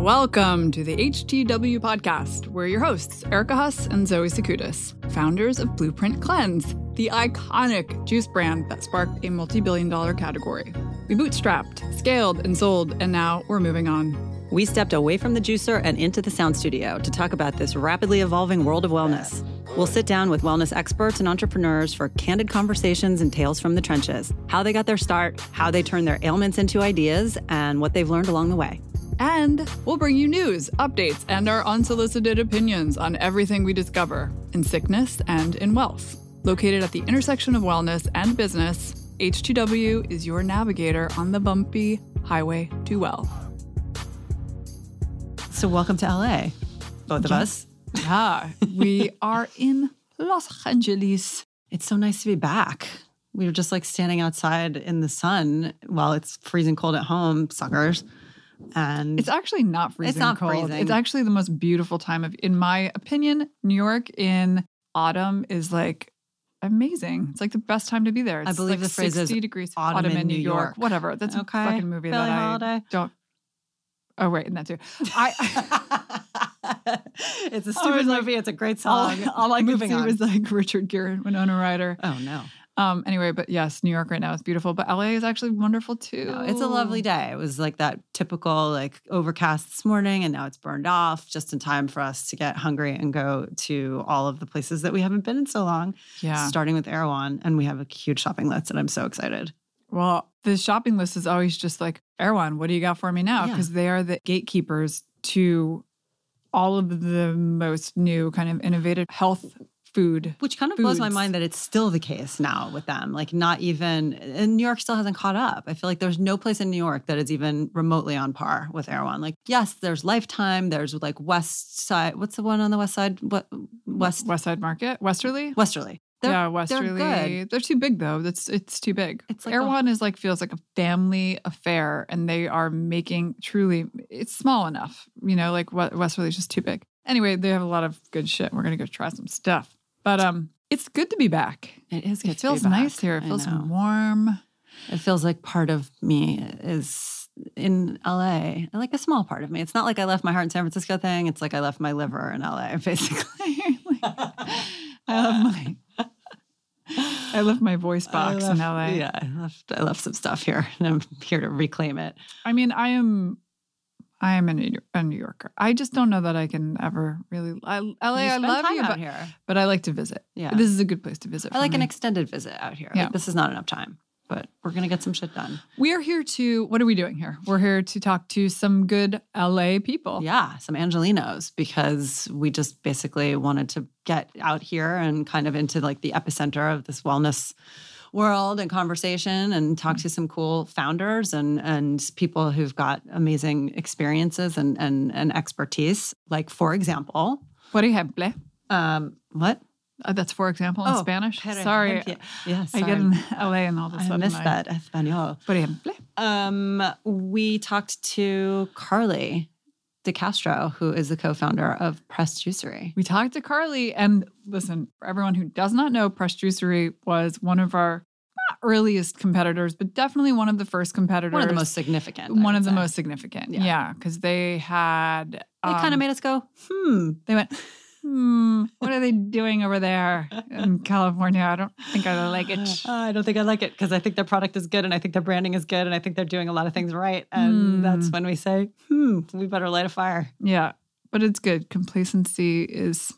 Welcome to the H2W podcast. We're your hosts, Erica Huss and Zoe Sakoutis, founders of Blueprint Cleanse, the iconic juice brand that sparked a multi billion dollar category. We bootstrapped, scaled, and sold, and now we're moving on. We stepped away from the juicer and into the sound studio to talk about this rapidly evolving world of wellness. We'll sit down with wellness experts and entrepreneurs for candid conversations and tales from the trenches how they got their start, how they turned their ailments into ideas, and what they've learned along the way. And we'll bring you news, updates, and our unsolicited opinions on everything we discover in sickness and in wealth. Located at the intersection of wellness and business, H2W is your navigator on the bumpy highway to well. So, welcome to LA, both of us. Yeah, we are in Los Angeles. It's so nice to be back. We were just like standing outside in the sun while it's freezing cold at home, suckers. And It's actually not freezing not cold. freezing. It's actually the most beautiful time of, in my opinion, New York in autumn is like amazing. It's like the best time to be there. It's believe like the phrase is 60 degrees autumn in New York. Whatever. That's Okay. a fucking movie Billie that Holiday. I don't. Oh wait, and that too. I it's a stupid was like- movie. It's a great song. all I could see on. was like Richard Gere and Winona Ryder. oh no. Um. Anyway, but yes, New York right now is beautiful, but LA is actually wonderful too. No, it's a lovely day. It was like that typical like overcast this morning and now it's burned off just in time for us to get hungry and go to all of the places that we haven't been in so long. Yeah. Starting with Erewhon and we have a huge shopping list and I'm so excited. Well, the shopping list is always just like, Erewhon, what do you got for me now? Yeah. Because they are the gatekeepers to all of the most new kind of innovative health food. Which kind of blows my mind that it's still the case now with them. Like not even and New York still hasn't caught up. I feel like there's no place in New York that is even remotely on par with Erewhon. Like yes, there's Lifetime, there's like West Side. What's the one on the west side? What West West Side Market, Westerly. Westerly. They're- yeah, they're Westerly. good. They're too big though. That's it's too big. It's like a- Erewhon is like feels like a family affair, and they are making truly. It's small enough, you know. Like what Westerly is just too big. Anyway, they have a lot of good shit. We're gonna go try some stuff, but um, it's good to be back. It is good It to be feels nice back. here. It feels warm. It feels like part of me is in LA, like a small part of me. It's not like I left my heart in San Francisco thing. It's like I left my liver in LA, basically. I love my I left my voice box I in LA. Yeah, I left, I left some stuff here and I'm here to reclaim it. I mean, I am I am a New, a New Yorker. I just don't know that I can ever really I, LA. I love you, out but, here. but I like to visit. Yeah. This is a good place to visit. I like an extended visit out here. Yeah. Like, this is not enough time, but we're going to get some shit done. we are here to what are we doing here? We're here to talk to some good LA people. Yeah, some Angelinos because we just basically wanted to get out here and kind of into like the epicenter of this wellness world and conversation and talk to some cool founders and and people who've got amazing experiences and and, and expertise. Like for example, Por ejemplo. um, what? Uh, that's for example in Oh, Spanish. per Sorry. ejemplo. Yeah, I get in LA and all of a I sudden missed that Espanol. Por ejemplo. Um, we talked to Carly de Castro, who is the co-founder of Pressed Juicery. We talked to Carly, and listen, for everyone who does not know, Pressed Juicery was one of our not earliest competitors, but definitely one of the first competitors. One of the most significant. I one of the most significant. Yeah. Yeah, because they had. They kind of um, made us go, hmm. They went. Hmm. What are they doing over there in California? I don't think I like it. Uh, I don't think I like it because I think their product is good and I think their branding is good and I think they're doing a lot of things right. And Hmm. that's when we say, hmm, we better light a fire. Yeah, but it's good. Complacency is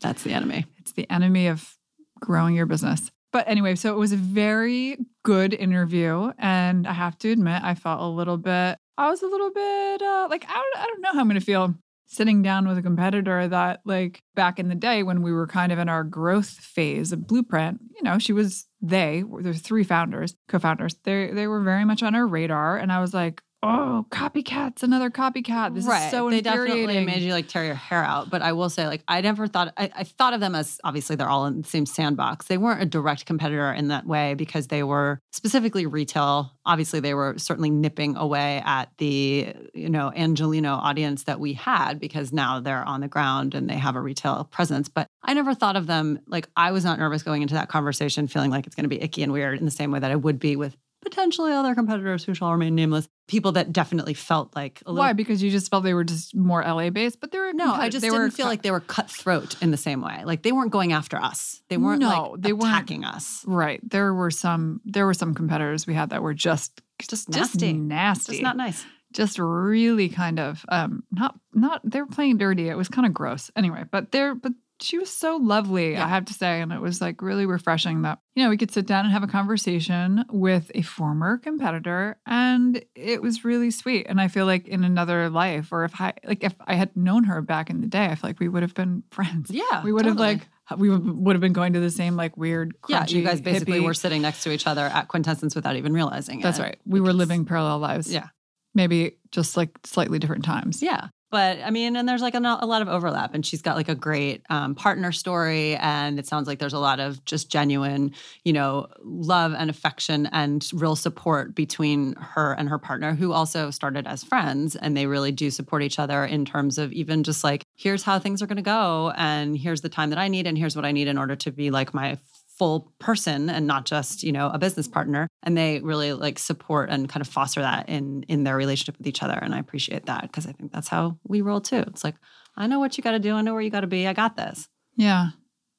That's the enemy. It's the enemy of growing your business. But anyway, so it was a very good interview. And I have to admit, I felt a little bit, I was a little bit uh, like, I don't, I don't know how I'm going to feel sitting down with a competitor that, like, back in the day when we were kind of in our growth phase of Blueprint, you know, she was, they, there's three founders, co founders, they, they were very much on our radar. And I was like, oh, copycat's another copycat. This is so they definitely infuriating. made you like tear your hair out. But I will say, like, I never thought I, I thought of them as obviously they're all in the same sandbox. They weren't a direct competitor in that way because they were specifically retail. Obviously, they were certainly nipping away at the you know Angelino audience that we had because now they're on the ground and they have a retail presence. But I never thought of them like I was not nervous going into that conversation, feeling like it's going to be icky and weird in the same way that I would be with potentially other competitors who shall remain nameless, people that definitely felt like a little Why? Because you just felt they were just more LA based, but they were no, I just they didn't were feel like they were cutthroat in the same way. Like they weren't going after us. They weren't No, like they weren't- attacking us. right. There were some there were some competitors we had that were just Just just nasty. nasty, Just not nice. just really kind of um not not they were playing dirty. It was kind of gross. Anyway, but they're but she was so lovely, Yeah. I have to say, and it was like really refreshing that you know we could sit down and have a conversation with a former competitor, and it was really sweet. And I feel like in another life, or if I like if I had known her back in the day, I feel like we would have been friends. Yeah. we would have like we would would have been going to the same like weird Yeah, you guys basically hippie- were sitting next to each other at Quintessence without even realizing it That's right. We were living parallel lives. Yeah. maybe just like slightly different times. Yeah. But I mean, and there's like a, a lot of overlap, and she's got like a great um, partner story, and it sounds like there's a lot of just genuine, you know, love and affection and real support between her and her partner, who also started as friends, and they really do support each other in terms of even just like, here's how things are going to go, and here's the time that I need, and here's what I need in order to be like my full person and not just you know a business partner. And they really like support and kind of foster that in in their relationship with each other. And i appreciate that because i think that's how we roll too. It's like i know what you got to do. I know where you got to be. I got this. Yeah.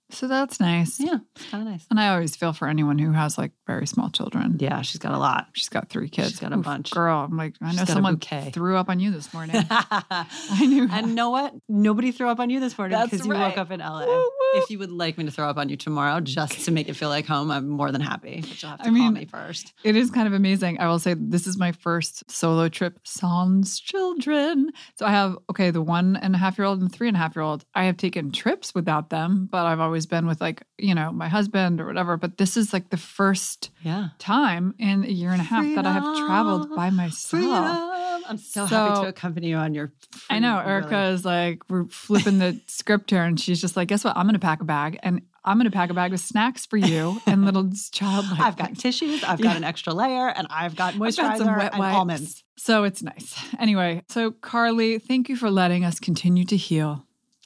So that's nice. yeah it's kind of nice And I always feel for anyone who has like very small children. yeah she's got a lot She's got three kids. She's got a Oof, bunch. Girl, I'm like, I know someone threw up on you this morning. I knew And know what? Nobody threw up on you this morning because you right. woke up in LA. Woo, woo. If you would like me to throw up on you tomorrow just to make it feel like home, I'm more than happy. But you'll have to I call mean, me first. It is kind of amazing. I will say this is my first solo trip sans children. So I have, okay, the one and a half year old and the three and a half year old. I have taken trips without them, but I've always been with like, you know, my husband or whatever. But this is like the first Yeah. time in a year and a half that I have traveled by myself. Freedom. I'm so, happy to accompany you on your. I know Erica really- is like we're flipping the script here, and she's just like, "Guess what? I'm going to pack a bag, and I'm going to pack a bag with snacks for you and little child. I've got tissues. I've Yeah. got an extra layer, and I've got I've moisturizer got some wet and wipes. almonds. So it's nice. Anyway, so Carly, thank you for letting us continue to heal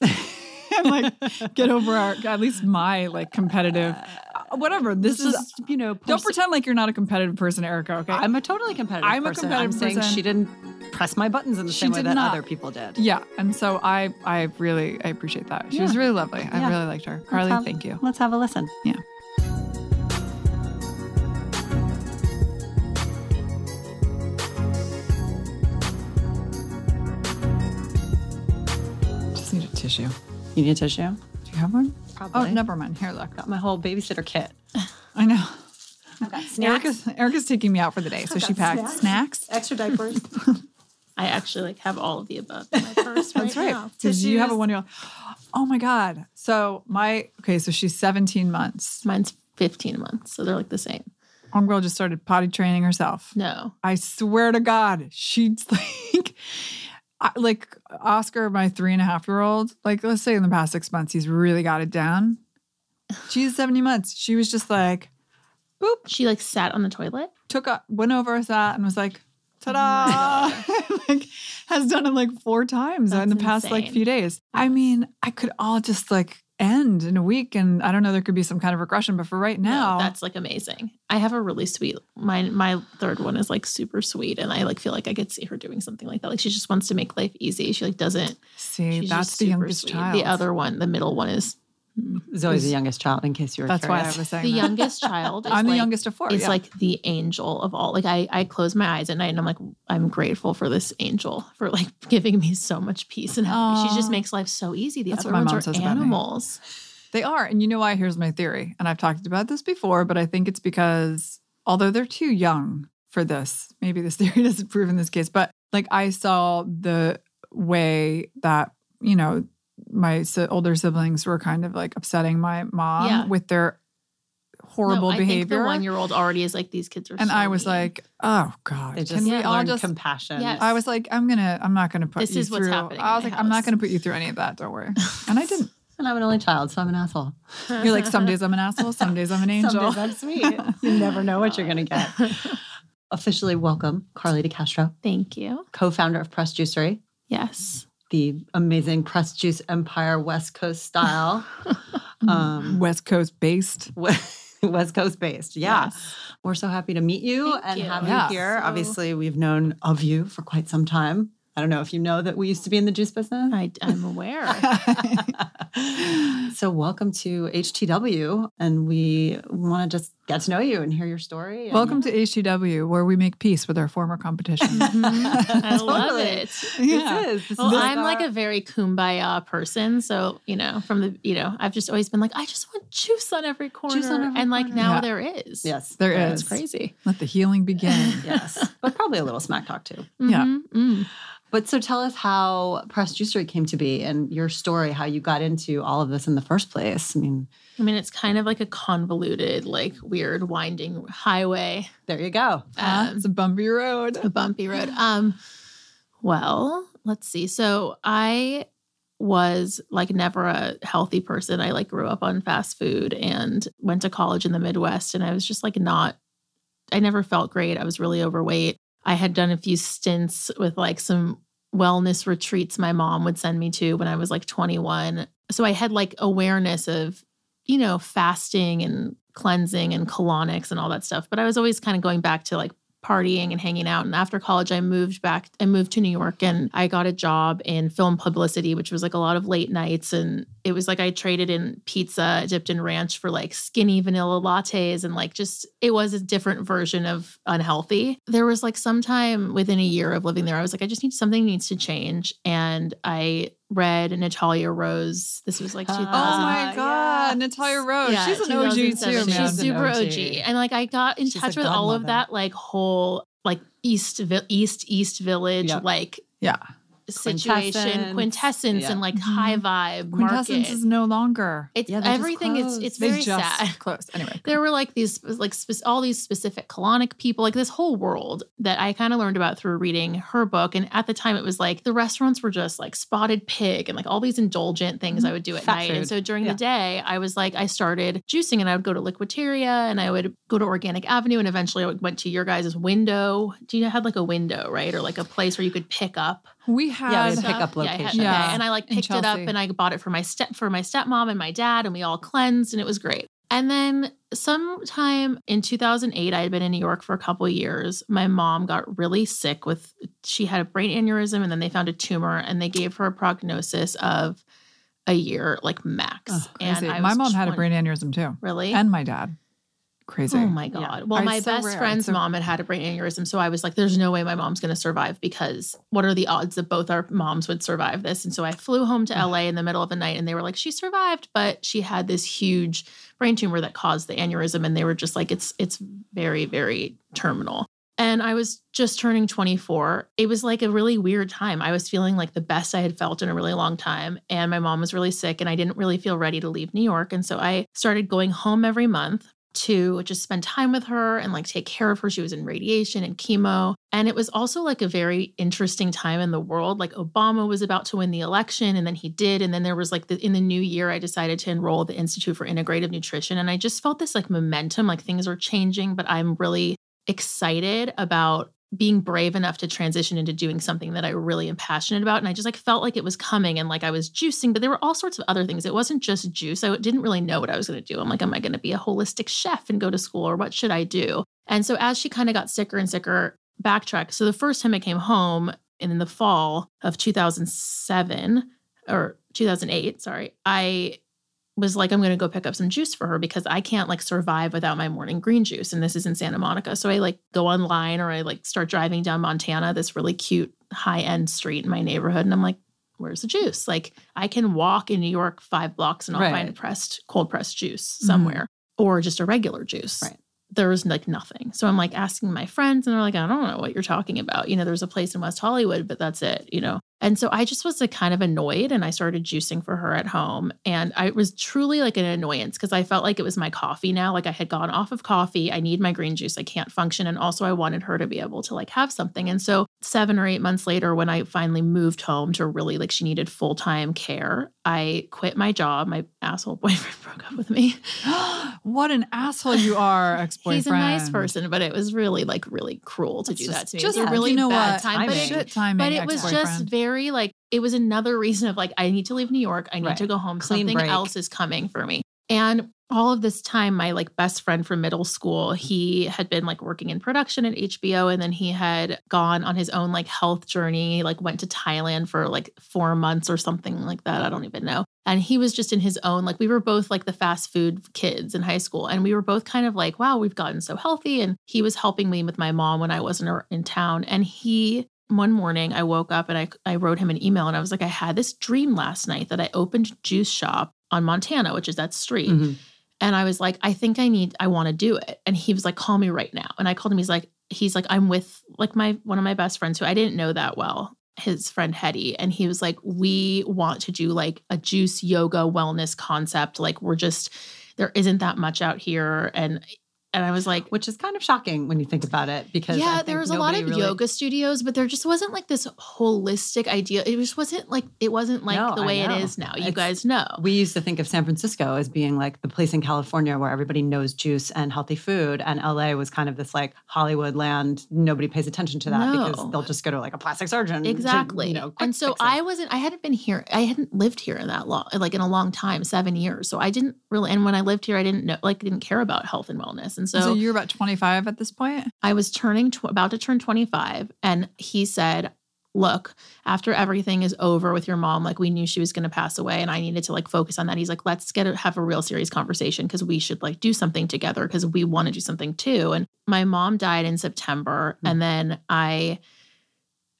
and like get over our at least my like competitive uh, whatever. This, This is. is, you know, don't pretend like you're not a competitive person, Erica. Okay. I'm a totally competitive. I'm a competitive I'm saying person. she didn't press my buttons in the She same way that not. other people did. yeah, and so I, I really, I appreciate that. She was really lovely. I Yeah. really liked her. Carly, have- thank you. Let's have a listen. Yeah. Just need a tissue. You need a tissue? Do you have one? Probably. Oh, never mind. Here, look. Got my whole babysitter kit. I know. I've got Erica's, Erica's taking me out for the day, so she got packed snacks. extra diapers. I actually like have all of the above in my purse right That's right. now. Because you have a one year old. Oh my God. So my okay, so she's 17 months. Mine's 15 months, so they're like the same. Homegirl just started potty training herself. No. I swear to God, she's like, I- like Oscar, my three and a half year old. Like, let's say in the past six months, he's really got it down. She's 70 months. She was just like, boop, She like sat on the toilet. took a, went over, a sat, and was like, oh ta da! like, has done it like four times in the That's past like few days. I mean, I could all just like end in a week. And I don't know, there could be some kind of regression, but for right now, No, that's like amazing. I have a really sweet my my third one is like super sweet and I like feel like I could see her doing something like that. Like she just wants to make life easy. She like doesn't see, that's the super youngest sweet. child. The other one, the middle one is Mm-hmm. Zoe's the youngest child, in case you were That's why I was saying the that. youngest child. Is I'm the youngest of four. It's yeah. like the angel of all. Like I, I close my eyes at night and I'm like, I'm grateful for this angel for like giving me so much peace and happiness. She just makes life so easy. The That's other what my ones mom are says about animals. They are. And you know why? Here's my theory. And I've talked about this before, but I think it's because although they're too young for this, maybe this theory doesn't prove in this case, but like I saw the way that, you know, my older siblings were kind of like upsetting my mom Yeah. with their horrible no, I think behavior. the one year old already is like these kids are. and so I was mean. like, oh God. They can just we all just compassion. Yes. I was like, I'm gonna, I'm not gonna put This you is what's through. happening I was my like, I'm not gonna put you through any of that. Don't worry. And I didn't. And I'm an only child, so I'm an asshole. You're like, some days I'm an asshole, some days I'm an angel. Some days I'm sweet. you never know what you're going to get. Officially welcome Carly de Castro, Thank you. co-founder of Pressed Juicery, Yes. The amazing press juice empire West Coast style. um, West Coast based. West Coast based. Yeah. Yes. We're so happy to meet you Thank and you. have Yeah. you here. So- Obviously, we've known of you for quite some time. I don't know if you know that we used to be in the juice business. I, I'm aware. so, welcome to H2W, and we want to just get to know you and hear your story. and- Welcome to H2W, where we make peace with our former competition. Mhm. I love it. Yeah. This is. This Well, is I'm our- like a very kumbaya person. So, you know, from the, you know, I've just always been like, I just want juice on every corner. Juice on every and like corner. now Yeah. there is. yes, There there is. It's crazy. Let the healing begin. yes, but probably a little smack talk too. Yeah. Mhm. Mm. But so tell us how Pressed Juicery came to be and your story, how you got into all of this in the first place. I mean, I mean, it's kind of like a convoluted, like weird winding highway, there you go. Um, it's a bumpy road. a bumpy road. Um, well, let's see. So I was like never a healthy person. I like grew up on fast food and went to college in the Midwest, and I was just like not. I never felt great. I was really overweight. I had done a few stints with like some wellness retreats my mom would send me to when I was like 21. So I had like awareness of, you know, fasting and cleansing and colonics and all that stuff. But I was always kind of going back to like partying and hanging out. And after college, I moved back, I moved to New York and I got a job in film publicity, which was like a lot of late nights. And it was like I traded in pizza dipped in ranch for like skinny vanilla lattes and like just, it was a different version of unhealthy. There was like sometime within a year of living there, I was like, I just need something needs to change. And I read Natalia Rose. This was like ah, Oh 2000. Oh my yeah. God, Natalia Rose. Yeah, She's an OG too, 2007. man. She's super OG. OG. And like I got in She's touch with all of that like whole like East East East Village Yep. like Yeah. Situation Quintessence. quintessence Yeah. and like Mhm. high vibe Quintessence market. is no longer. it's Yeah, everything it's it's They very sad. Close Anyway. There were like these like spe- all these specific colonic people, like this whole world that I kind of learned about through reading her book. And at the time, it was like the restaurants were just like spotted pig and like all these indulgent things I would do at Fat night. And so during Yeah. the day, I was like, I started juicing and I would go to Liquiteria and I would go to Organic Avenue and eventually I went to your guys' window. Do you had like a window, right? Or like a place where you could pick up We had Yeah, we had stuff. pickup Yeah, I had- location. okay. Yeah, And I like picked it up and I bought it for my step for my stepmom and my dad, and we all cleansed, and it was great. And then sometime in 2008, I had been in New York for a couple of years. My mom got really sick with she had a brain aneurysm, and then they found a tumor, and they gave her a prognosis of a year, like max. Ugh, and crazy. I My was mom had a brain aneurysm too, Really? and my dad. Crazy. Oh my God. Well, It's my so best rare. friend's so- mom had had a brain aneurysm. So I was like, there's no way my mom's going to survive because what are the odds that both our moms would survive this? And so I flew home to LA in the middle of the night and they were like, she survived, but she had this huge brain tumor that caused the aneurysm. And they were just like, it's, it's very, very terminal. And I was just turning 24. It was like a really weird time. I was feeling like the best I had felt in a really long time. And my mom was really sick, and I didn't really feel ready to leave New York. And so I started going home every month to just spend time with her and like take care of her. She was in radiation and chemo. And it was also like a very interesting time in the world. Like Obama was about to win the election and then he did. And then there was like the, in the new year, I decided to enroll at the Institute for Integrative Nutrition. And I just felt this like momentum, like things are changing, but I'm really excited about being brave enough to transition into doing something that I really am passionate about. And I just like felt like it was coming and like I was juicing, but there were all sorts of other things. It wasn't just juice. I didn't really know what I was going to do. I'm like, am I going to be a holistic chef and go to school or what should I do? And so as she kind of got sicker and sicker, backtrack. So the first time I came home in the fall of 2007 or 2008, sorry, I was like, I'm going to go pick up some juice for her because I can't like survive without my morning green juice. And this is in Santa Monica. So I like go online or I like start driving down Montana, this really cute high end street in my neighborhood. And I'm like, where's the juice? Like I can walk in New York five blocks and I'll Right. find a pressed, cold pressed juice mm-hmm. somewhere or just a regular juice. Right. There was like nothing. So I'm like asking my friends and they're like, I don't know what you're talking about. You know, there's a place in West Hollywood, but that's it, you know. And so I just was like kind of annoyed and I started juicing for her at home. And I was truly like an annoyance because I felt like it was my coffee now. Like I had gone off of coffee. I need my green juice. I can't function. And also I wanted her to be able to like have something. And so seven or eight months later, when I finally moved home to really like she needed full time care, I quit my job. My asshole boyfriend broke up with me. what an asshole you are, ex boyfriend. He's a nice person, but it was really like really cruel to That's do just- that to me. Just it was a really you know bad what? time. But it, timing. but it was just ex-boyfriend. Very like it was another reason of like I need to leave New York. I need Right. to go home. Clean Something break. else is coming for me. And all of this time, my like best friend from middle school, he had been like working in production at HBO, and then he had gone on his own like health journey, like went to Thailand for like four months or something like that. I don't even know. And he was just in his own, like we were both like the fast food kids in high school, and we were both kind of like, wow, we've gotten so healthy. And he was helping me with my mom when I wasn't in town, and he one morning I woke up and I, I wrote him an email and I was like, I had this dream last night that I opened Juice Shop on Montana, which is that street. Mhm. And I was like, I think I need, I want to do it. And he was like, call me right now. And I called him. He's like, he's like, I'm with like my one of my best friends who I didn't know that well, his friend Hedi. And he was like, we want to do like a juice yoga wellness concept. Like we're just there isn't that much out here. And and I was like, Which is kind of shocking when you think about it because I yeah, think there was a lot of really- yoga studios, but there just wasn't like this holistic idea. It just wasn't like it wasn't like No, the way it is now. You It's- guys know. We used to think of San Francisco as being like the place in California where everybody knows juice and healthy food. And LA was kind of this like Hollywood land. Nobody pays attention to that because they'll just go to like a plastic surgeon. to, Exactly. you know, and so. I wasn't, I hadn't been here, I hadn't lived here in that long, like in a long time, seven years. So I didn't really, and when I lived here, I didn't know, like, didn't care about health and wellness. And so, So, you're about 25 at this point? I was turning, tw- about to turn 25. And he said, Look, after everything is over with your mom, like we knew she was going to pass away and I needed to like focus on that. He's like, let's get a, have a real serious conversation because we should like do something together because we want to do something too. And my mom died in September. Hmm. And then I,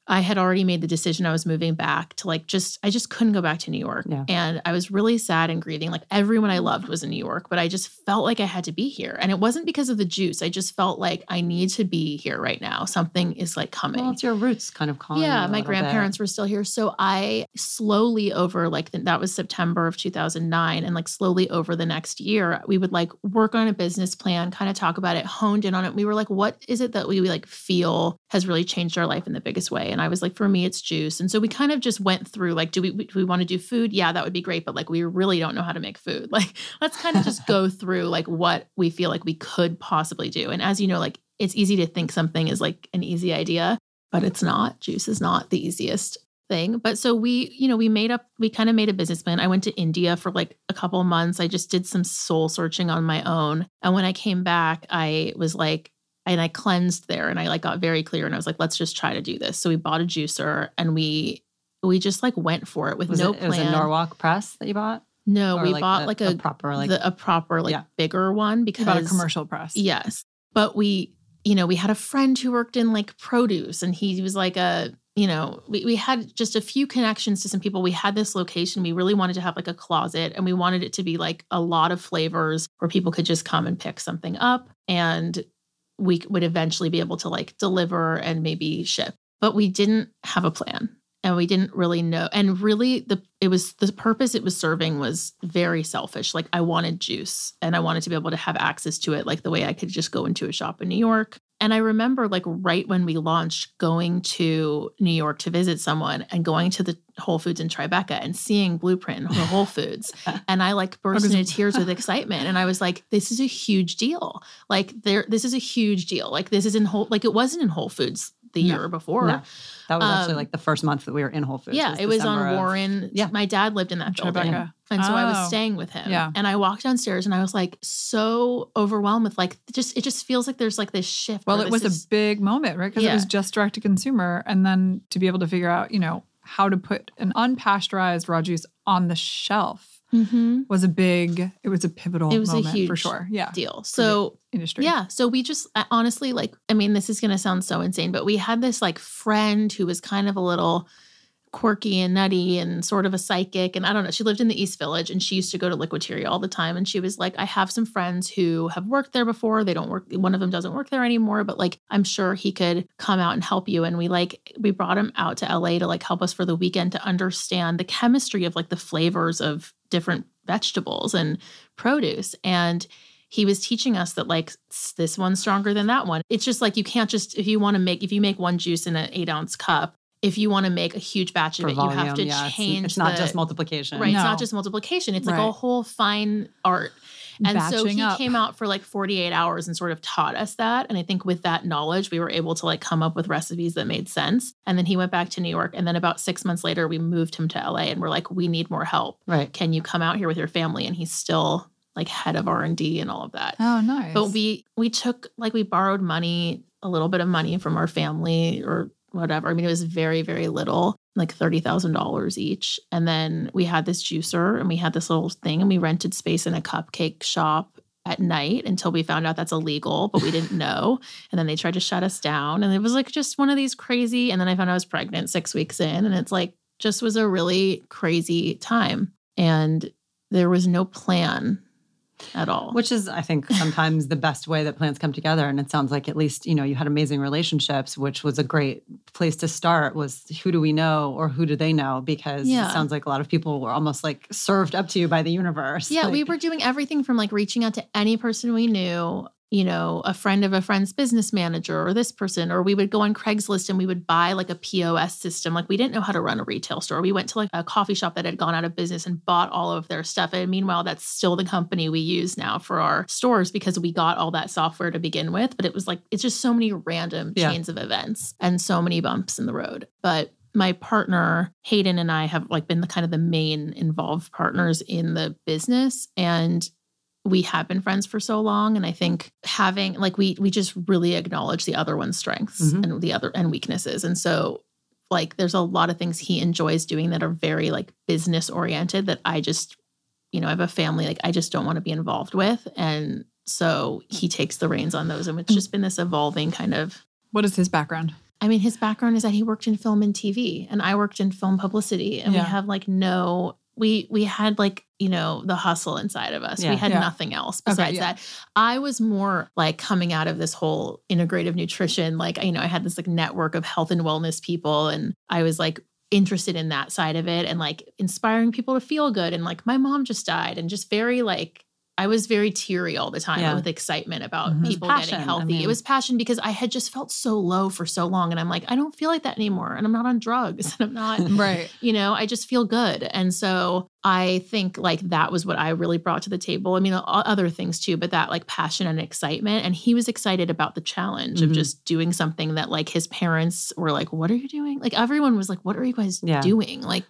I had already made the decision I was moving back to like just I just couldn't go back to New York. Yeah. And I was really sad and grieving. Like everyone I loved was in New York, but I just felt like I had to be here. And it wasn't because of the juice. I just felt like I need to be here right now. Something is like coming. Well, it's your roots kind of calling. yeah, my little bit. grandparents were still here. So I slowly over like the, that was September of 2009 and like slowly over the next year we would like work on a business plan, kind of talk about it, honed in on it. We were like what is it that we like feel has really changed our life in the biggest way? And I was like for me it's juice. And so we kind of just went through like do we do we want to do food? Yeah, that would be great, but like we really don't know how to make food. Like let's kind of just go through like what we feel like we could possibly do. And as you know like it's easy to think something is like an easy idea but it's not. Juice is not the easiest thing. But so we, you know, we made up, we kind of made a business plan. I went to India for like a couple of months. I just did some soul searching on my own. And when I came back, I was like, and I cleansed there and I like got very clear and I was like, let's just try to do this. So we bought a juicer and we, we just like went for it with Was no it, it was a. Norwalk press that you bought? no, Or we bought the- like a, proper like the, a proper like Yeah. bigger one You because bought a commercial press. Yes. But we, you know, we had a friend who worked in like produce and he was like a, you know, we, we had just a few connections to some people. We had this location. We really wanted to have like a closet and we wanted it to be like a lot of flavors where people could just come and pick something up and we would eventually be able to like deliver and maybe ship. But we didn't have a plan and we didn't really know. And really the it was the purpose it was serving was very selfish. Like I wanted juice and I wanted to be able to have access to it like the way I could just go into a shop in New York. And I remember like right when we launched going to New York to visit someone and going to the Whole Foods in Tribeca and seeing Blueprint in Whole Foods. And I like burst into tears with excitement. And I was like, this is a huge deal. Like there, this is a huge deal. Like this is in whole like it wasn't in Whole Foods the No, year before. no. That was actually Um, like the first month that we were in Whole Foods. Yeah, it was December on of- Warren. yeah. My dad lived in that building. And so I Oh. was staying with him. Yeah. And I walked downstairs and I was like so overwhelmed with like just it just feels like there's like this shift. Well, it was is- a big moment, right? Because it was just direct to consumer. And then to be able to figure out, you know, how to put an unpasteurized raw juice on the shelf Mhm. was a big, it was a pivotal It was a moment for sure. Yeah. deal. So Industry. Yeah. So we just honestly like, I mean, this is going to sound so insane, but we had this like friend who was kind of a little quirky and nutty and sort of a psychic. And I don't know, she lived in the East Village and she used to go to Liquiteria all the time. And she was like, I have some friends who have worked there before. They don't work, one of them doesn't work there anymore, but like, I'm sure he could come out and help you. And we like, we brought him out to LA to like help us for the weekend to understand the chemistry of like the flavors of different vegetables and produce. And he was teaching us that like this one's stronger than that one. It's just like you can't just if you want to make if you make one juice in an eight ounce cup, if you want to make a huge batch of for it, volume. you have to yeah, change. It's, not the- just multiplication. right. It's not just multiplication. It's like a whole fine art. And so he up. came out for like 48 hours and sort of taught us that. And I think with that knowledge, we were able to like come up with recipes that made sense. And then he went back to New York. And then about six months later, we moved him to LA and we're like, we need more help. Right. Can you come out here with your family? And he's still like head of R&D and all of that. Oh, nice. But we we took like we borrowed money, a little bit of money from our family or whatever. I mean, it was very, very little, like $30,000 each. And then we had this juicer and we had this little thing and we rented space in a cupcake shop at night until we found out that's illegal, but we didn't know. And then they tried to shut us down. And it was like just one of these crazy. And then I found I was pregnant six weeks in. And it's like just was a really crazy time. And there was no plan at all. Which is, I think, sometimes the best way that plans come together. And it sounds like at least, you know, you had amazing relationships, which was a great place to start was who do we know or who do they know? Because Yeah. it sounds like a lot of people were almost like served up to you by the universe. Yeah, we were doing everything from like reaching out to any person we knew, you know, a friend of a friend's business manager or this person, or we would go on Craigslist and we would buy like a POS system. Like we didn't know how to run a retail store. We went to like a coffee shop that had gone out of business and bought all of their stuff. And meanwhile, that's still the company we use now for our stores because we got all that software to begin with. But it was like, it's just so many random Yeah. chains of events and so many bumps in the road. But my partner Hayden and I have like been the kind of the main involved partners in the business and we have been friends for so long and I think having like we we just really acknowledge the other one's strengths Mhm. and the other and weaknesses and so like there's a lot of things he enjoys doing that are very like business oriented that I just you know I have a family like I just don't want to be involved with and so he takes the reins on those and it's just been this evolving kind of what is his background? I mean, his background is that he worked in film and TV, and I worked in film publicity, and Yeah. we have like no. We we had like you know the hustle inside of us. Yeah. we had Yeah. nothing else Okay, besides yeah. that. I was more like coming out of this whole integrative nutrition. Like you know, I had this like network of health and wellness people, and I was like interested in that side of it, and like inspiring people to feel good. And like my mom just died, and just very like. I was very teary all the time Yeah. with excitement about Mhm. People passion, getting I healthy. mean- it was passion because I had just felt so low for so long. And I'm like, I don't feel like that anymore. And I'm not on drugs. And I'm not, Right. you know, I just feel good. And so I think like that was what I really brought to the table. I mean, other things too, but that like passion and excitement. And he was excited about the challenge of Mhm. just doing something that like his parents were like, what are you doing? Like everyone was like, what are you guys Yeah. doing? Like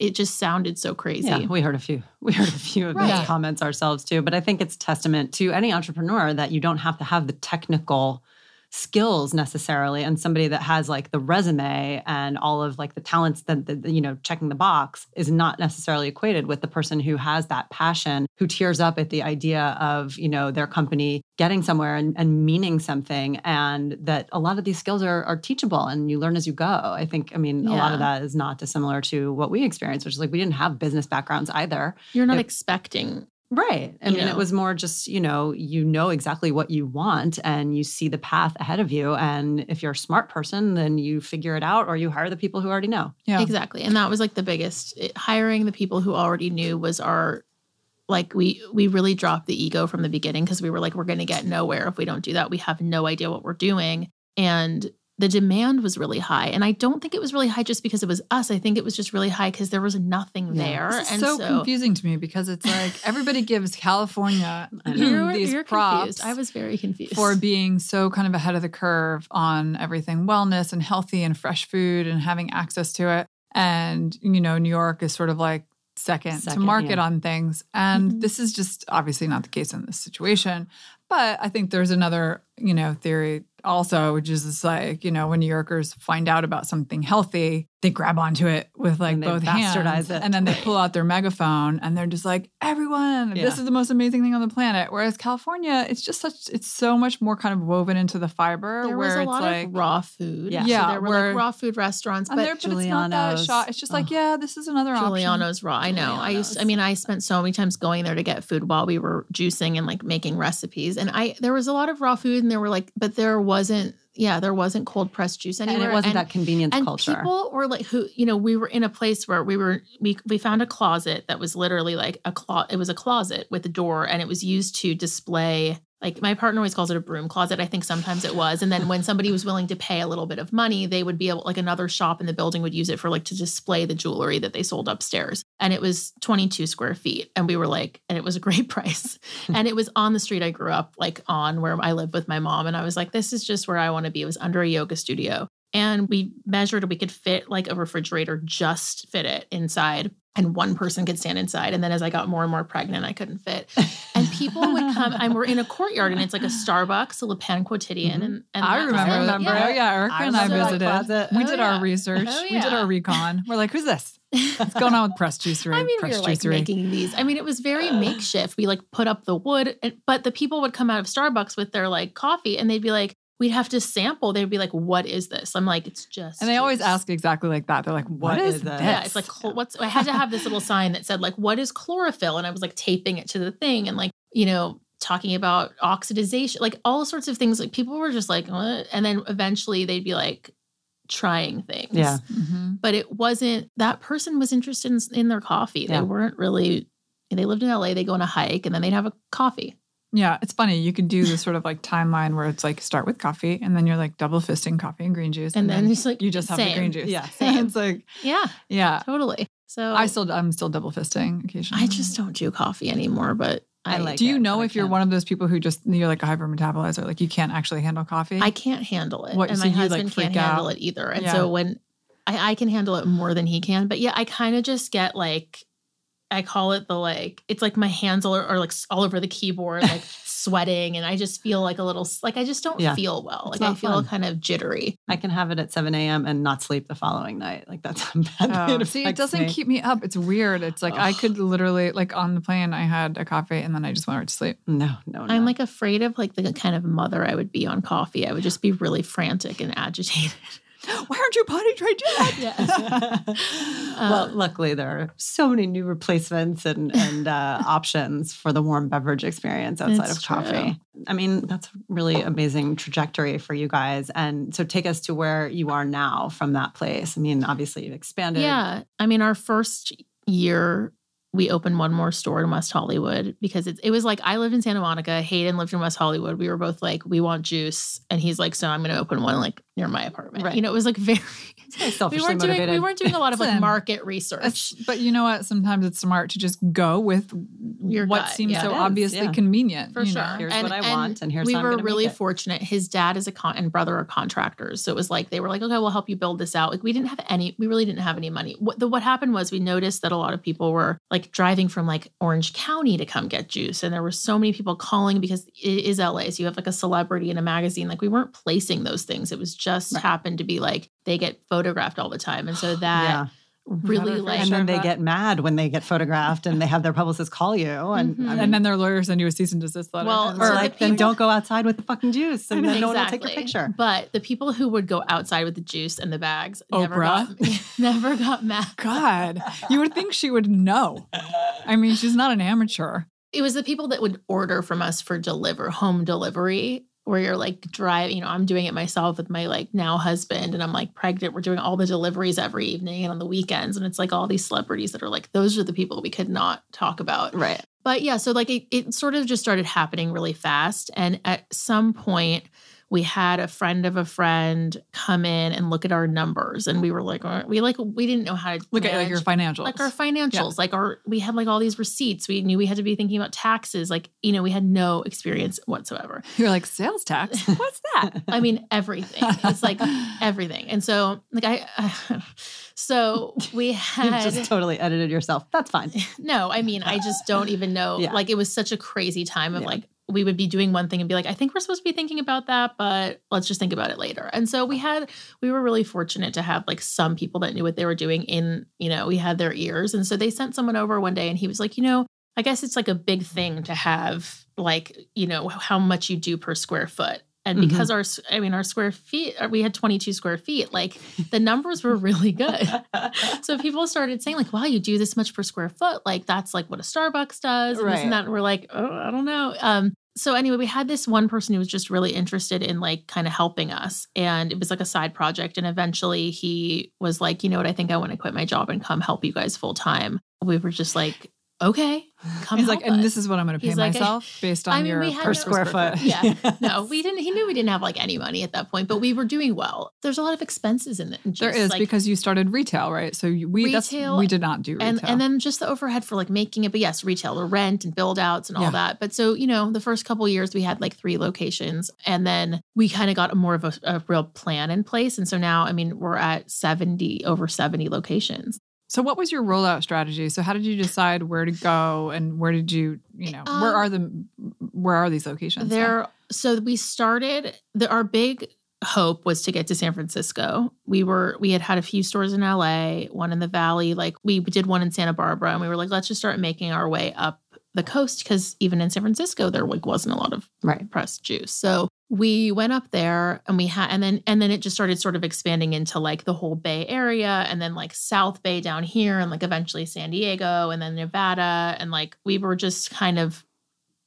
it just sounded so crazy. Yeah, we heard a few. We heard a few of Right. those comments ourselves too. But I think it's testament to any entrepreneur that you don't have to have the technical skills necessarily and somebody that has like the resume and all of like the talents that, that you know checking the box is not necessarily equated with the person who has that passion who tears up at the idea of you know their company getting somewhere and, and meaning something and that a lot of these skills are, are teachable and you learn as you go. I think i mean a lot of that is not dissimilar to what we experienced which is like we didn't have business backgrounds either. You're not If- expecting Right. I You mean, know? it was more just, you know, you know exactly what you want and you see the path ahead of you. And if you're a smart person, then you figure it out or you hire the people who already know. Yeah. Exactly. And that was like the biggest it- hiring the people who already knew was our like we we really dropped the ego from the beginning because we were like we're going to get nowhere if we don't do that. We have no idea what we're doing and the demand was really high. And I don't think it was really high just because it was us. I think it was just really high because there was nothing Yeah. there. This is and so, so, confusing to me because it's like everybody gives California I you're, these you're props confused. I was very confused. for being so kind of ahead of the curve on everything wellness and healthy and fresh food and having access to it. And, you know, New York is sort of like second, to market yeah. on things. And Mhm. this is just obviously not the case in this situation. But I think there's another, you know, theory also, which is it's like, you know, when New Yorkers find out about something healthy, they grab onto it with like And both hands. it. And then they pull out their megaphone and they're just like, everyone, Yeah. this is the most amazing thing on the planet. Whereas California, it's just such, it's so much more kind of woven into the fiber there where was a it's lot like, of raw food. Yeah. So there were where- like raw food restaurants, but there, but it's not that shot. It's just like, Ugh. yeah, this is another option. Juliano's raw. I know. I used. I mean, I spent so many times going there to get food while we were juicing and like making recipes. And I there was a lot of raw food, and there were like, but there wasn't. Yeah, there wasn't cold pressed juice anywhere. and it wasn't that convenience and culture. people were like, who you know, we were in a place where we were. We we found a closet that was literally like a closet. It was a closet with a door, and it was used to display. Like my partner always calls it a broom closet. I think sometimes it was. And then when somebody was willing to pay a little bit of money, they would be able, like another shop in the building would use it for like to display the jewelry that they sold upstairs. And it was 22 square feet. And we were like, and it was a great price. Hmm. and it was on the street I grew up, like on where I lived with my mom. And I was like, this is just where I want to be. It was under a yoga studio. And we measured we could fit like a refrigerator, just fit it inside. And one person could stand inside. And then as I got more and more pregnant, I couldn't fit. And people would come, and we're in a courtyard, and it's like a Starbucks, a Le Pain Quotidien. Mhm. And, and I that's- remember. remember Oh yeah, Erica I and I remember that visited. closet. We Oh, did yeah. our research. Oh, We did our recon. We're like, who's this? What's going on with Pressed Juicery? I mean, we press were like juicery. making these. I mean, it was very makeshift. We like put up the wood, and, but the people would come out of Starbucks with their like coffee, and they'd be like, "We'd have to sample." They'd be like, "What is this?" I'm like, "It's just." and they always ask exactly like that. They're like, What what is, is this? Yeah, it's like chl- what's. I had to have this little sign that said like, "What is chlorophyll?" And I was like taping it to the thing, and like you know talking about oxidization, like all sorts of things. Like people were just like, what? and then eventually they'd be like trying things. Yeah. Mhm. but it wasn't that person was interested in, in their coffee. Yeah. They weren't really. They lived in LA. They go on a hike and then they'd have a coffee. Yeah, it's funny. You could do this sort of like timeline where it's like start with coffee and then you're like double fisting coffee and green juice. And then it's like you just have the green juice. Yeah. Same. it's like, Yeah, yeah. totally. So I still, I'm still double fisting occasionally. I just don't do coffee anymore. But I I, like Do you it, know if you're one of those people who just, you're like a hyper metabolizer, like you can't actually handle coffee? I can't handle it, What, and so my you, like, husband freak can't handle out? it either. And Yeah. so when I, I can handle it more than he can, but yeah, I kind of just get like. I call it the like it's like my hands are, are like all over the keyboard, like sweating, and I just feel like a little like I just don't Yeah. feel well. It's Like I feel fun. kind of jittery. I can have it at 7 a.m. and not sleep the following night. Like that's how badly Oh, it see, it doesn't me. keep me up. It's weird. It's like I could literally, like on the plane, I had a coffee and then I just went right to sleep. No, no, no. I'm like afraid of like the kind of mother I would be on coffee. I would just be really frantic and agitated. Why aren't you potty trained yet? well, Um, luckily there are so many new replacements and and uh, options for the warm beverage experience outside of coffee. I mean, that's a really amazing trajectory for you guys. And so, take us to where you are now from that place. I mean, obviously you've expanded. Yeah. I mean, our first year, we opened one more store in West Hollywood because it, it was like I lived in Santa Monica, Hayden lived in West Hollywood. We were both like, we want juice. And he's like, so I'm going to open one like near my apartment. Right. You know, it was like very, very we weren't doing, we weren't doing a lot of like market research. It's- but you know what? Sometimes it's smart to just go with Your what gut, seems yeah. so obviously yeah. convenient. For you sure. know? Here's what I want, and here's we were really it. fortunate. His dad is a con- and brother are contractors, so it was like they were like, "Okay, we'll help you build this out." Like we didn't have any, we really didn't have any money. What the what happened was we noticed that a lot of people were like driving from like Orange County to come get juice, and there were so many people calling because it is LA, so you have like a celebrity in a magazine. Like we weren't placing those things; it was just Right. happened to be like they get photographed all the time, and so that yeah. really Better like And then they get mad when they get photographed and they have their publicist call you. And, Mhm. I mean, and then their lawyers send you a cease and desist letter. Well, or so the like, then don't go outside with the fucking juice and then no one will take your picture. But the people who would go outside with the juice and the bags never got never got mad. God, you would think she would know. I mean, she's not an amateur. It was the people that would order from us for deliver home delivery where you're like drive, you know, I'm doing it myself with my like now husband and I'm like pregnant. We're doing all the deliveries every evening and on the weekends. And it's like all these celebrities that are like, those are the people we could not talk about. Right. But yeah, so like it, it sort of just started happening really fast. And at some point, we had a friend of a friend come in and look at our numbers, and we were like, uh, we like we didn't know how to Look at like your financials. like our financials, like our we had like all these receipts. We knew we had to be thinking about taxes. Like you know, we had no experience whatsoever. You're like sales tax. What's that? I mean, everything. It's like everything. And so, like I, so we You had just totally edited yourself. That's fine. no, I mean, I just don't even know. Yeah. Like, it was such a crazy time of Yeah. like, we would be doing one thing and be like, I think we're supposed to be thinking about that, but let's just think about it later. And so we had, we were really fortunate to have like some people that knew what they were doing in, you know, we had their ears. And so they sent someone over one day and he was like, you know, I guess it's like a big thing to have like, you know, how much you do per square foot. And Mhm. because our, I mean, our square feet, uh, we had 22 square feet, like the numbers were really good. So people started saying, like, wow, you do this much per square foot. Like, that's like what a Starbucks does. And this and that. And we're like, oh, I don't know. Um, so anyway, we had this one person who was just really interested in like kind of helping us. And it was like a side project. And eventually he was like, you know what, I think I want to quit my job and come help you guys full time. We were just like, okay, come He's like, and this is what I'm going to pay like, myself based on I mean, your we had per no square square foot. Yeah. no, we didn't. He knew we didn't have like any money at that point, but we were doing well. There's a lot of expenses in it. There like- because you started retail, right? So we Retail we did not do retail. and and then just the overhead for like making it. But yes, retail, the rent and build outs and all Yeah. that. But so you know, the first couple years we had like three locations, and then we kind of got a more of a, a real plan in place. And so now, I mean, we're at seventy over seventy locations. So what was your rollout strategy? So how did you decide where to go and where did you, you know, where Um, are the where are these locations? There, so we started. The, our big hope was to get to San Francisco. We were we had had a few stores in LA, one in the Valley. Like we did one in Santa Barbara, and we were like, let's just start making our way up the coast because even in San Francisco, there like wasn't a lot of Right. pressed juice. So we went up there and we had and then and then it just started sort of expanding into like the whole Bay Area and then like South Bay down here and like eventually San Diego and then Nevada and like we were just kind of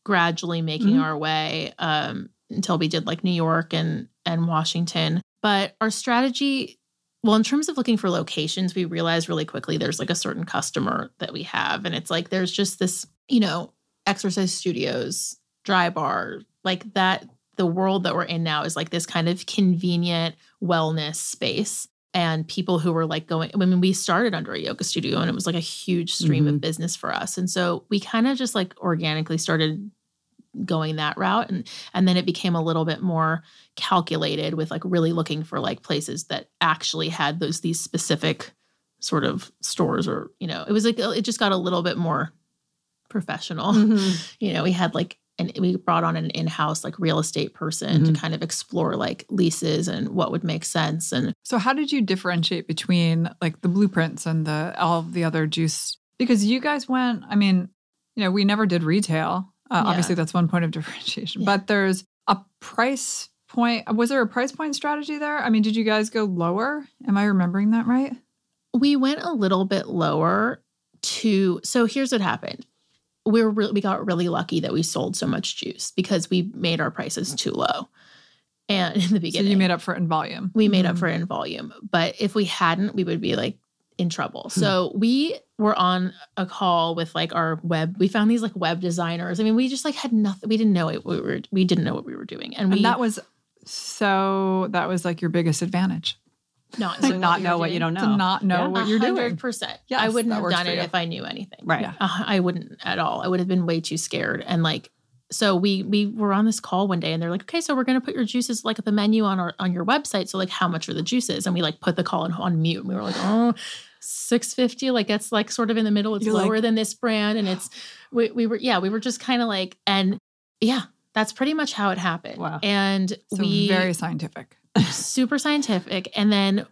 gradually making Mhm. our way um until we did like New York and and Washington. But our strategy well, in terms of looking for locations, we realized really quickly there's like a certain customer that we have. And it's like there's just this, you know, exercise studios, dry bar, like that. The world that we're in now is like this kind of convenient wellness space. And people who were like going, I mean, we started under a yoga studio and it was like a huge stream of Mhm. business for us. And so we kind of just like organically started going that route and and then it became a little bit more calculated with like really looking for like places that actually had those these specific sort of stores or you know it was like it just got a little bit more professional Mhm. you know we had like and we brought on an in-house like real estate person to Mhm. kind of explore like leases and what would make sense and So how did you differentiate between like the blueprints and the all of the other juice? Because you guys went, I mean, you know, we never did retail. Uh, Yeah. Obviously, that's one point of differentiation. Yeah. But there's a price point. Was there a price point strategy there? I mean, did you guys go lower? Am I remembering that right? we went a little bit lower to so here's what happened we were re- we got really lucky that we sold so much juice because we made our prices too low and in the So beginning you made up for it in volume. we made up Mhm. for it in volume but if we hadn't we would be like in trouble Hmm. so we were on a call with like our web we found these like web designers i mean we just like had nothing we didn't know it we were we didn't know what we were doing and, And we that was so that was like your biggest advantage not To not know were what you don't know. to not know Yeah. what you're doing. 100%. I wouldn't have done it you. if I knew anything. Right. Yeah. Uh, I wouldn't at all. I would have been way too scared. And like, so we we were on this call one day, and they're like, "Okay, so we're gonna put your juices like at the menu on our on your website. So like, how much are the juices?" And we like put the call on, on mute. And we were like, "Oh, 650 like that's like sort of in the middle it's You're like- lower than this brand and it's we, we were yeah we were just kind of like and yeah that's pretty much how it happened Wow. and So we very scientific. Super scientific. And then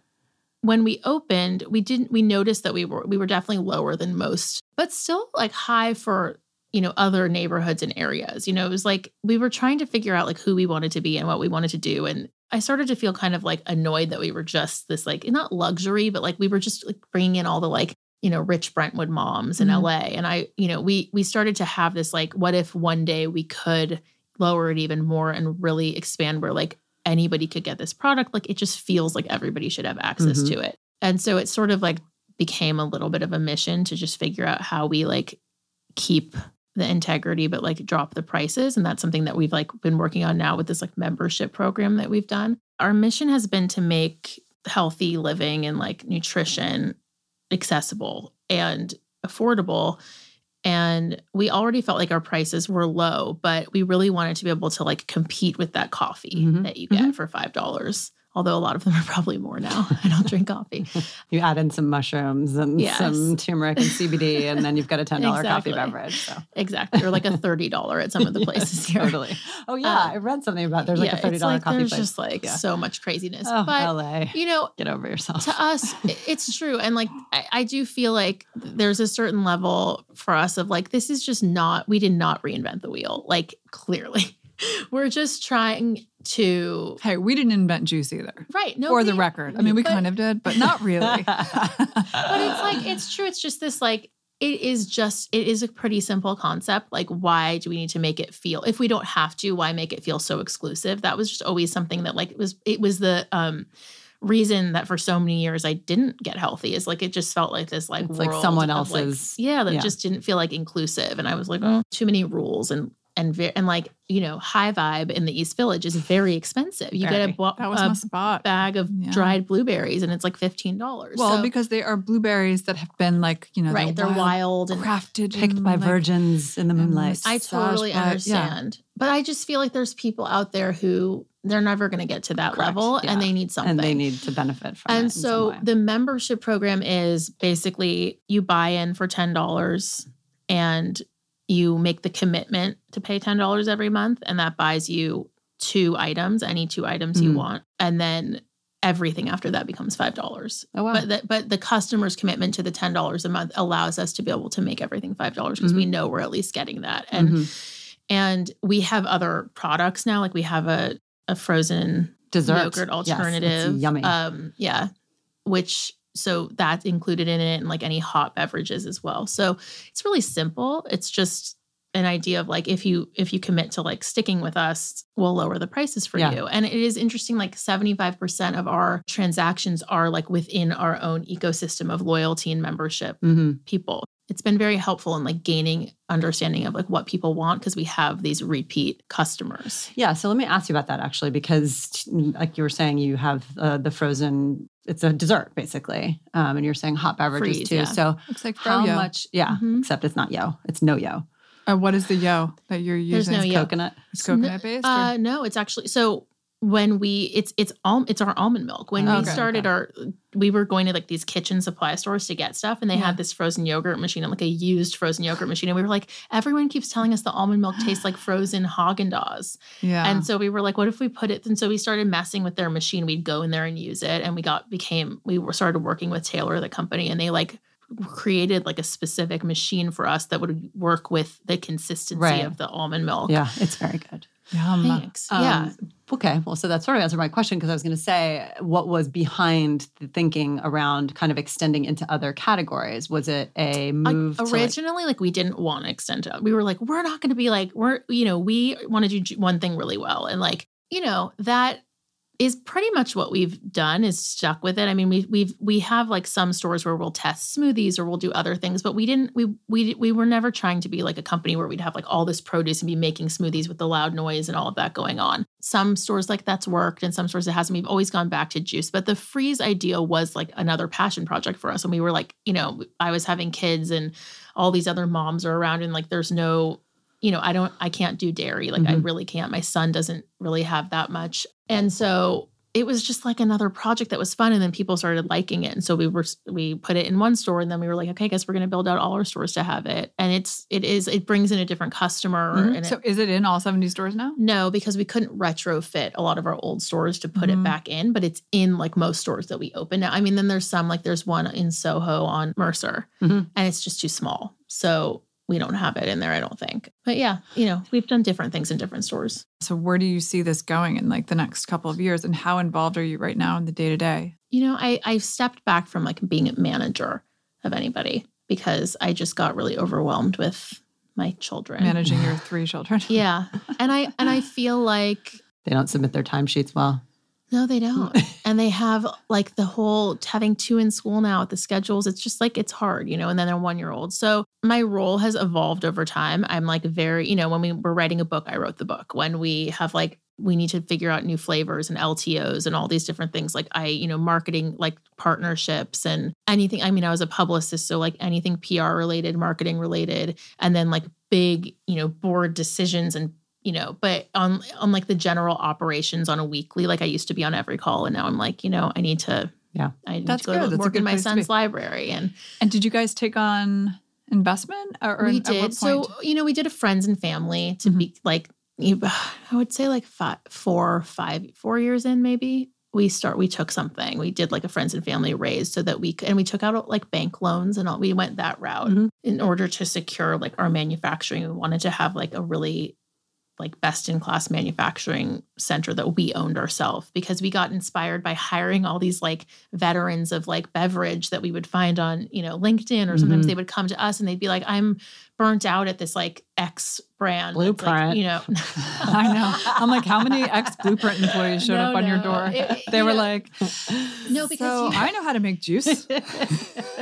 when we opened we didn't we noticed that we were we were definitely lower than most but still like high for you know other neighborhoods and areas. You know it was like we were trying to figure out like who we wanted to be and what we wanted to do. And i started to feel kind of like annoyed that we were just this like not luxury but like we were just like bringing in all the like you know rich brentwood moms in Mhm. la and i you know we we started to have this like what if one day we could lower it even more and really expand where like anybody could get this product like it just feels like everybody should have access Mhm. to it. And so it sort of like became a little bit of a mission to just figure out how we like keep the integrity but like drop the prices. And that's something that we've like been working on now with this like membership program that we've done. Our mission has been to make healthy living and like nutrition accessible and affordable and we already felt like our prices were low but we really wanted to be able to like compete with that coffee Mhm. that you get for five dollars although a lot of them are probably more now i don't drink coffee You add in some mushrooms and Yes. some turmeric and CBD, and then you've got a ten dollar Exactly. coffee beverage. So exactly or like a $30 at some of the places here totally. Oh yeah, Uh, I read something about there's like a thirty it's dollar like coffee there's place. just like Yeah. so much craziness oh, but LA, you know get over yourself. to us it's true and like I, I do feel like there's a certain level for us of like this is just not we did not reinvent the wheel like clearly we're just trying to Hey, we didn't invent juice either. right no for the record. I mean, we but- kind of did, but not really. but it's like it's true it's just this like it is just it is a pretty simple concept like why do we need to make it feel if we don't have to why make it feel so exclusive that was just always something that like it was it was the um reason that for so many years I didn't get healthy is like it just felt like this like like someone of, like- else's- yeah that yeah. just didn't feel like inclusive and I was like oh too many rules and and ve- and like you know high vibe in the East Village is very expensive. You get a, bo- That was a my spot. bag of Yeah. dried blueberries and it's like fifteen dollars. Well, so, because they are blueberries that have been like, you know, right, they're wild and crafted, Picked and, by like, virgins in the moonlight. I totally by- yeah. understand. But I just feel like there's people out there who they're never going to get to that Correct, level yeah. and they need something. and they need to benefit from it. in And some so way. the membership program is basically you buy in for $10 and you make the commitment to pay $10 every month and that buys you two items, any two items you Mhm. want. And then everything after that becomes $5. oh wow. But the, but the customer's commitment to the $10 a month allows us to be able to make everything $5 because we know we're at least getting that. And Mhm. and we have other products now like we have a a frozen dessert yogurt Yes, alternative. yummy. Um, yeah, which so that's included in it, and like any hot beverages as well. So it's really simple. It's just an idea of like if you if you commit to like sticking with us, we'll lower the prices for Yeah. you. And it is interesting. Like seventy five percent of our transactions are like within our own ecosystem of loyalty and membership Mhm. people. It's been very helpful in like gaining understanding of like what people want because we have these repeat customers. Yeah, so let me ask you about that actually, because like you were saying, you have uh, the frozen. It's a dessert basically, um, and you're saying hot beverages Freeze, too. yeah. So it's like how froyo. much? Yeah, Mhm. except it's not yo. It's no yo. Uh, what is the yo that you're There's using? no It's yo. coconut. It's coconut based. Uh, no, it's actually so when we it's it's all it's our almond milk. When Oh, we started okay. our we were going to like these kitchen supply stores to get stuff and they Yeah. had this frozen yogurt machine, and like a used frozen yogurt machine. And we were like, everyone keeps telling us the almond milk tastes like frozen Haagen Dazs. yeah. And so we were like, what if we put it? And so we started messing with their machine. We'd go in there and use it. And we got became we were started working with Taylor, the company, and they like created like a specific machine for us that would work with the consistency Right. of the almond milk. Yeah, it's very good. Yum. Thanks. yeah. Um, Okay, well, so that sort of answered my question because I was going to say what was behind the thinking around kind of extending into other categories. Was it a Like, move? to, like- originally like we didn't want to extend it we were like we're not going to be like we're you know we want to do one thing really well and like you know that is pretty much what we've done is stuck with it. I mean we we've we have like some stores where we'll test smoothies or we'll do other things but we didn't we we we were never trying to be like a company where we'd have like all this produce and be making smoothies with the loud noise and all of that going on. Some stores like that's worked and some stores it hasn't. We've always gone back to juice but the freeze idea was like another passion project for us and we were like you know i was having kids and all these other moms are around and like there's no you know i don't i can't do dairy like i Mhm. really can't my son doesn't really have that much and so it was just like another project that was fun and then people started liking it and so we were we put it in one store and then we were like okay i guess we're going to build out all our stores to have it and it's it is it brings in a different customer Mhm. and so it, is it in all 70 stores now? no because we couldn't retrofit a lot of our old stores to put Mhm. it back in but it's in like most stores that we open now i mean then there's some like there's one in soho on mercer Mhm. and it's just too small so we don't have it in there i don't think but yeah you know we've done different things in different stores So where do you see this going in like the next couple of years and how involved are you right now in the day to day? you know i i stepped back from like being a manager of anybody because i just got really overwhelmed with my children Managing your three children. yeah and i and i feel like they don't submit their timesheets well. No they mm. don't. And they have like the whole having two in school now with the schedules it's just like it's hard you know and then they're one year old so my role has evolved over time. I'm like very you know when we were writing a book i wrote the book. When we have like we need to figure out new flavors and ltos and all these different things like i you know marketing like partnerships and anything i mean i was a publicist so like anything pr related marketing related and then like big you know board decisions and you know but on on like the general operations on a weekly like i used to be on every call and now i'm like you know i need to Yeah. i need That's to go good. to That's work good in my son's library and And did you guys take on investment or, or we at what did so you know we did a friends and family to Mhm. be like i would say like five four five four years in maybe we start we took something we did like a friends and family raise so that we could and we took out like bank loans and all we went that route Mhm. in order to secure like our manufacturing we wanted to have like a really like best in class manufacturing center that we owned ourselves because we got inspired by hiring all these like veterans of like beverage that we would find on you know linkedin or sometimes Mhm. they would come to us and they'd be like i'm burnt out at this like X brand. that's, like, Blueprint. you know. I know. I'm like, how many ex Blueprint employees showed No, up on your door? It- they you were know- like, No, because so you- I know how to make juice.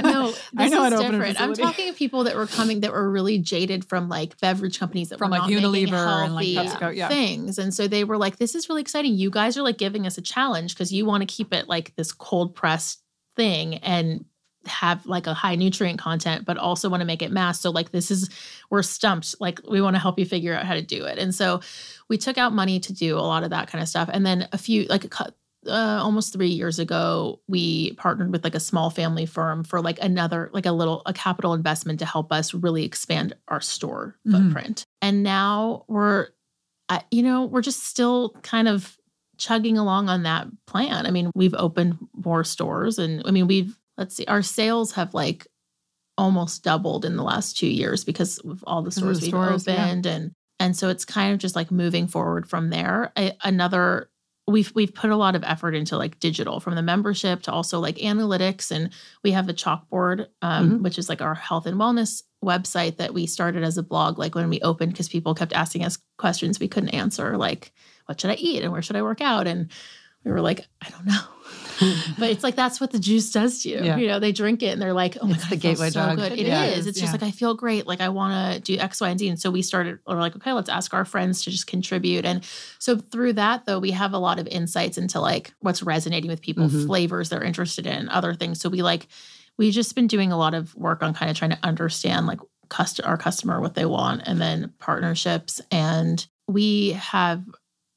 No, I this know how is to open a different. I'm talking of people that were coming that were really jaded from like beverage companies that From, were like, Unilever and, like, PepsiCo, yeah. things, and so they were like, "This is really exciting. You guys are like giving us a challenge because you want to keep it like this cold pressed thing and." Have like a high nutrient content but also want to make it mass so like this is we're stumped like we want to help you figure out how to do it and so we took out money to do a lot of that kind of stuff and then a few like a uh, almost three years ago, we partnered with like a small family firm for like another, like a little, a capital investment to help us really expand our store Mhm. footprint. And now we're, I, you know, we're just still kind of chugging along on that plan. I mean, we've opened more stores and I mean, we've, let's see, our sales have like almost doubled in the last two years because of all the stores the we've stores, yeah. opened and and so it's kind of just like moving forward from there. A- another we've we've put a lot of effort into like digital from the membership to also like analytics and we have a chalkboard um, Mhm. which is like our health and wellness website that we started as a blog like when we opened because people kept asking us questions we couldn't answer like what should i eat and where should i work out and we were like i don't know but it's like that's what the juice does to you. Yeah. You know, they drink it and they're like, "Oh my It's god, the gateway so drug. good." It It is. It's just like I feel great. Like I want to do X, Y, and Z. And so we started. We're like, okay, let's ask our friends to just contribute. And so through that, though, we have a lot of insights into like what's resonating with people, Mhm. flavors they're interested in, other things. So we like we've just been doing a lot of work on kind of trying to understand like cust- our customer what they want, and then partnerships. And we have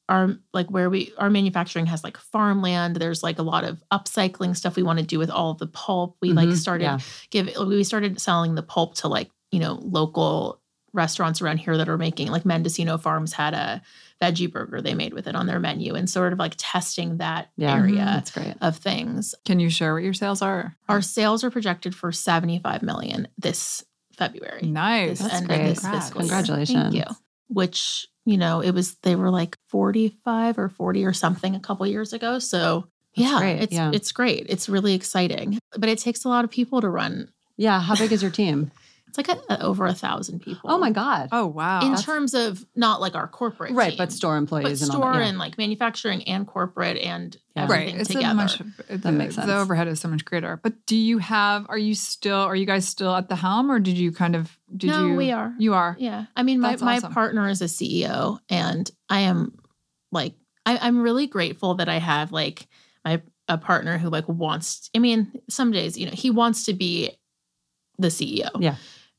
our like where we our manufacturing has like farmland there's like a lot of upcycling stuff we want to do with all of the pulp we like Mhm, started yeah. give we started selling the pulp to like you know local restaurants around here that are making like mendocino farms had a veggie burger they made with it on their menu and sort of like testing that Yeah. area That's great. of things Can you share what your sales are? our sales are projected for 75 million this february Nice. this That's great. this Congrats. fiscal year. Congratulations. Thank you. Which, you know, it was they were like 45 or 40 or something a couple years ago. So That's yeah, great, it's yeah. it's great. It's really exciting. But it takes a lot of people to run. Yeah. How big is your team? It's like a, a- over a thousand people. Oh my God. Oh, wow. In that's- terms of not like our corporate right. team, But store employees but and store all that. yeah. and like manufacturing and corporate and Yeah. right. everything It's a together. much, That makes sense. The overhead is so much greater. But do you have, are you still, are you guys still at the helm or did you kind of, did no, you? we are. You are. Yeah. I mean, my, That's my awesome. partner is a CEO, and I am like, I, I'm really grateful that I have like my a partner who like wants. I mean, some days, you know, he wants to be the CEO. Yeah.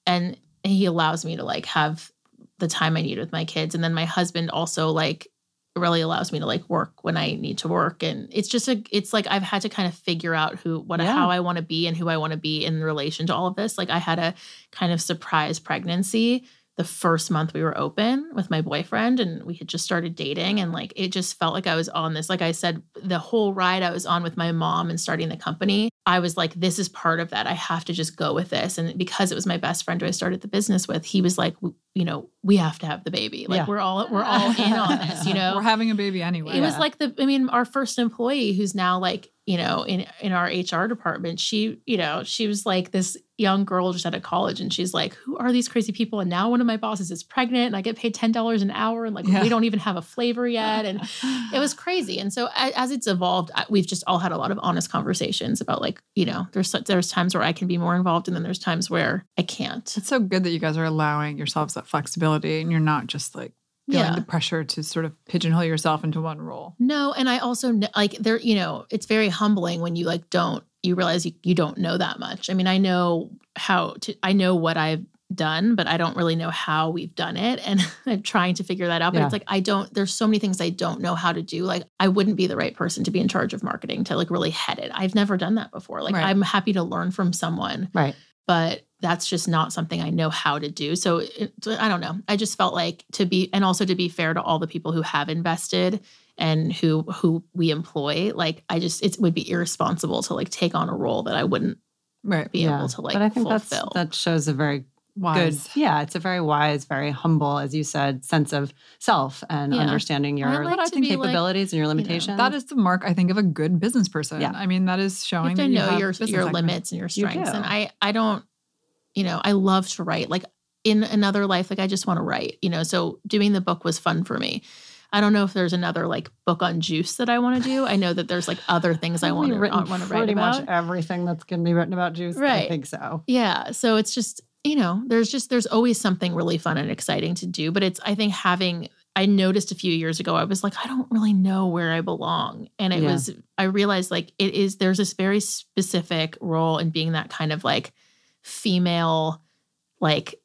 And he allows me to like have the time I need with my kids. And then my husband also like really allows me to like work when I need to work. And it's just a it's like I've had to kind of figure out who what Yeah. how I want to be and who I want to be in relation to all of this. Like I had a kind of surprise pregnancy the first month we were open with my boyfriend and we had just started dating. And like it just felt like I was on this like I said the whole ride I was on with my mom and starting the company I was like this is part of that. I have to just go with this. And because it was my best friend who I started the business with he was like you know we have to have the baby. Like Yeah. we're all we're all in on this you know? We're having a baby anyway. it was like the i mean our first employee who's now like you know in in our hr department she you know she was like this young girl just out of college and she's like who are these crazy people? And now one of my bosses is pregnant and i get paid $10 an hour and like Yeah. we don't even have a flavor yet and it was crazy. And so as it's evolved we've just all had a lot of honest conversations about like you know there's there's times where i can be more involved and then there's times where i can't. It's so good that you guys are allowing yourselves that flexibility and you're not just like feeling Yeah. the pressure to sort of pigeonhole yourself into one role. No, and I also like there, you know, it's very humbling when you like don't you realize you, you don't know that much. I mean, I know how to I know what I've done, but I don't really know how we've done it and I'm trying to figure that out. But Yeah. it's like I don't there's so many things I don't know how to do. Like I wouldn't be the right person to be in charge of marketing to like really head it. I've never done that before. Like Right. I'm happy to learn from someone, Right. but that's just not something I know how to do. So it, I don't know. I just felt like to be, and also to be fair to all the people who have invested and who who we employ. Like I just, it would be irresponsible to like take on a role that I wouldn't Right. be able to like but I think fulfill. that's that shows a very Wise. good. Yeah, it's a very wise, very humble, as you said, sense of self and Yeah. understanding your I like to be, like, capabilities and your limitations. That is the mark, I think, of a good business person. Yeah. I mean, that is you showing have that to you know have your business your limits and your strengths. do. And I I don't, you know, I love to write. Like in another life, like I just want to write, you know. So doing the book was fun for me. I don't know if there's another like book on juice that I want to do. I know that there's like other things I want to want to write pretty about. much everything that's going to be written about juice. I Right. think so. Yeah. So it's just, you know, there's just, there's always something really fun and exciting to do. But it's, I think having, I noticed a few years ago, I was like, I don't really know where I belong. And it Yeah. was, I realized like it is, there's this very specific role in being that kind of like female, like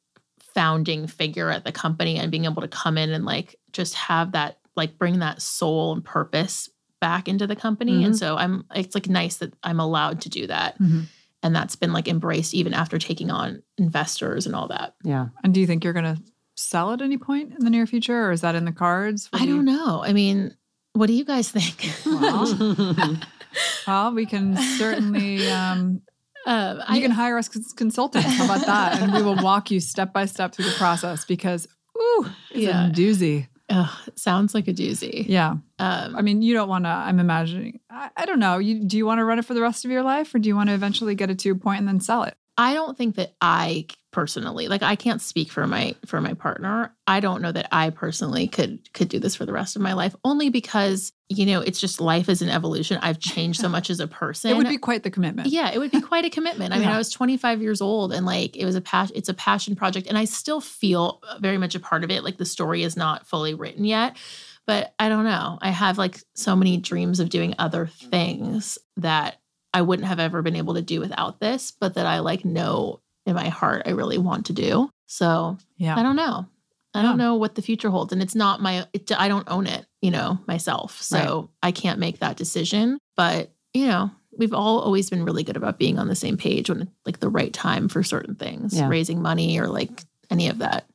founding figure at the company and being able to come in and like just have that, like bring that soul and purpose back into the company. And Mhm. so I'm, it's like nice that I'm allowed to do that Mhm. and that's been like embraced even after taking on investors and all that. Yeah. And do you think you're going to sell at any point in the near future, or is that in the cards? What I do you- don't know. I mean, what do you guys think? Well, Well, we can certainly. Um, um, you I, can hire us as consultants. How about that? And we will walk you step by step through the process because, ooh, it's Yeah. a doozy. ugh, it sounds like a doozy. Yeah. Um, I mean, you don't want to. I'm imagining. I, I don't know. You do you want to run it for the rest of your life, or do you want to eventually get it to a point and then sell it? I don't think that I personally, like, I can't speak for my for my partner. I don't know that I personally could could do this for the rest of my life, only because you know it's just life is an evolution. I've changed so much as a person. It would be quite the commitment. Yeah, it would be quite a commitment. I mean, Yeah. I was 25 years old and like it was a passion it's a passion project and I still feel uh, very much a part of it. Like the story is not fully written yet, but I don't know. I have like so many dreams of doing other things that I wouldn't have ever been able to do without this, but that I like know in my heart I really want to do. So, Yeah. I don't know. I don't know what the future holds and it's not my it, I don't own it, you know, myself. So, I can't make that decision, but you know, we've all always been really good about being on the same page when like the right time for certain things, Yeah. raising money or like any of that.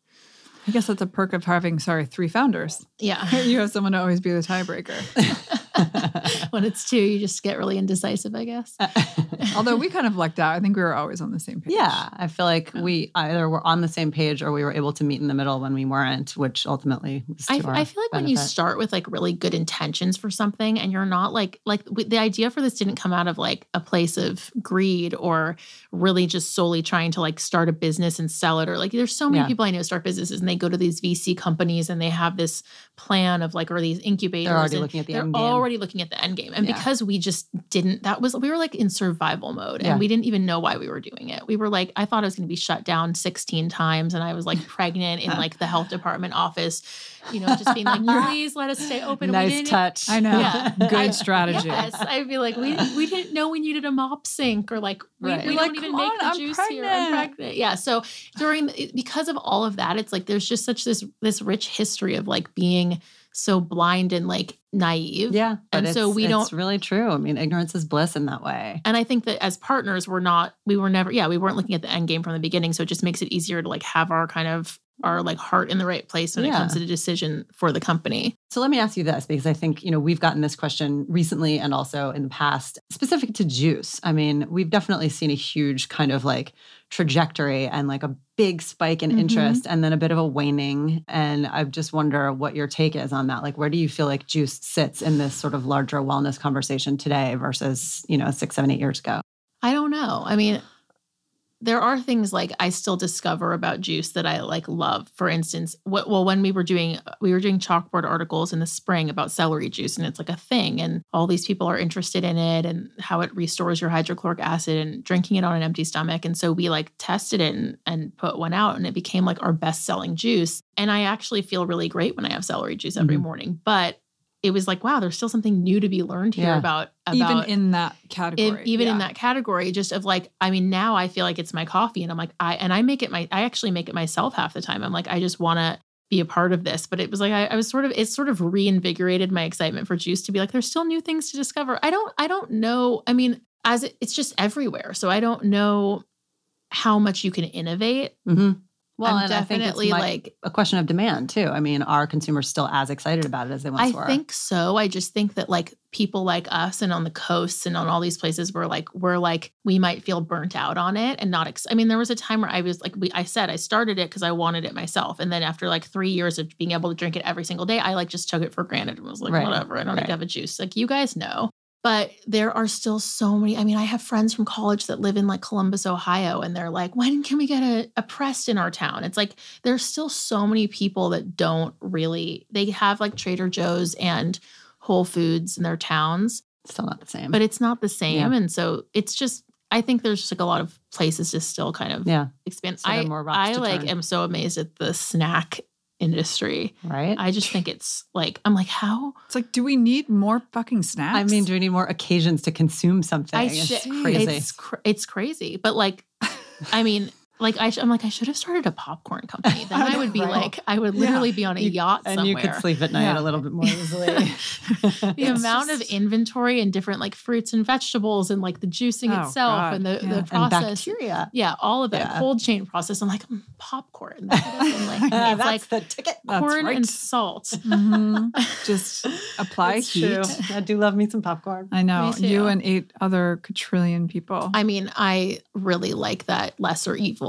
I guess that's a perk of having sorry three founders. Yeah. you have someone to always be the tiebreaker. when it's two, you just get really indecisive, I guess. Uh, although we kind of lucked out. I think we were always on the same page. Yeah, I feel like Yeah. we either were on the same page or we were able to meet in the middle when we weren't, which ultimately was I, I feel like when you start with like really good intentions for something and you're not like like the idea for this didn't come out of like a place of greed or really just solely trying to like start a business and sell it or like there's so many Yeah. people I know start businesses and they go to these VC companies and they have this plan of like or these incubators They're already looking at the end game. Already looking at the end game and Yeah. because we just didn't that was we were like in survival mode and Yeah. we didn't even know why we were doing it we were like I thought I was going to be shut down 16 times and I was like pregnant in like the health department office you know, just being like, please let us stay open. We nice didn't- touch. I know. Yeah. Good I- strategy. Yes, I'd be like, we we didn't know we needed a mop sink, or like we, right. we don't like, even make on, the I'm juice here. I'm pregnant." pregnant. Yeah. So during because of all of that, it's like there's just such this this rich history of like being so blind and like naive. yeah, And so we don't- It's really true. I mean, ignorance is bliss in that way. And I think that as partners, we're not, we were never, yeah, we weren't looking at the end game from the beginning. So it just makes it easier to like have our kind of our like heart in the right place when it comes to the decision for the company. So let me ask you this because I think, you know, we've gotten this question recently and also in the past, specific to juice. I mean, we've definitely seen a huge kind of like trajectory and like a big spike in Mhm. interest and then a bit of a waning. And I just wonder what your take is on that. Like, where do you feel like juice sits in this sort of larger wellness conversation today versus, you know, six, seven, eight years ago? I don't know. I mean, there are things like I still discover about juice that I like love. For instance, what, well, when we were doing we were doing chalkboard articles in the spring about celery juice, and it's like a thing, and all these people are interested in it and how it restores your hydrochloric acid and drinking it on an empty stomach. And so we like tested it and, and put one out, and it became like our best selling juice. And I actually feel really great when I have celery juice every Mhm. morning, but. It was like, wow, there's still something new to be learned here Yeah. about, about even in that if, category. even in that category just of like i mean now i feel like it's my coffee and i'm like i and i make it my i actually make it myself half the time i'm like i just want to be a part of this but it was like I, I was sort of it sort of reinvigorated my excitement for juice to be like there's still new things to discover i don't i don't know i mean as it, it's just everywhere so i don't know how much you can innovate Mm-hmm. Well, and I think it's definitely my- like a question of demand too. I mean, are consumers still as excited about it as they once I were? I think so. I just think that like people like us and on the coasts and on all these places where like we're like we might feel burnt out on it and not ex- I mean there was a time where I was like we I said I started it cuz I wanted it myself and then after like 3 years of being able to drink it every single day I like just took it for granted and was like Right. whatever I don't need to have a juice. Like you guys know. But there are still so many. I mean, I have friends from college that live in like Columbus, Ohio, and they're like, when can we get a, a pressed in our town? It's like there's still so many people that don't really, they have like Trader Joe's and Whole Foods in their towns, Still not the same. but it's not the same. Yeah. And so it's just, I think there's just like a lot of places to still kind of yeah, expand. So I, I like turn. am so amazed at the snack industry. right. I just think it's like, I'm like, how? It's like, do we need more fucking snacks? I mean, do we need more occasions to consume something? I it's should- crazy. It's cr- it's crazy, but like, I mean, like I sh- I'm like I should have started a popcorn company. Then I I, would be know, right? like I would literally be on a You- yacht and you could sleep at night Yeah. a little bit more easily. the amount just- of inventory and different like fruits and vegetables and like the juicing Oh, itself God, and the, yeah. the And and process. bacteria. Yeah, all of that Yeah. cold chain process. I'm like mm, popcorn. That could have been, like, that's like the ticket. Corn right. and salt. Mhm. Just apply It's heat. true. I do love me some popcorn. I know you and eight other quadrillion people. I mean, I really like that lesser evil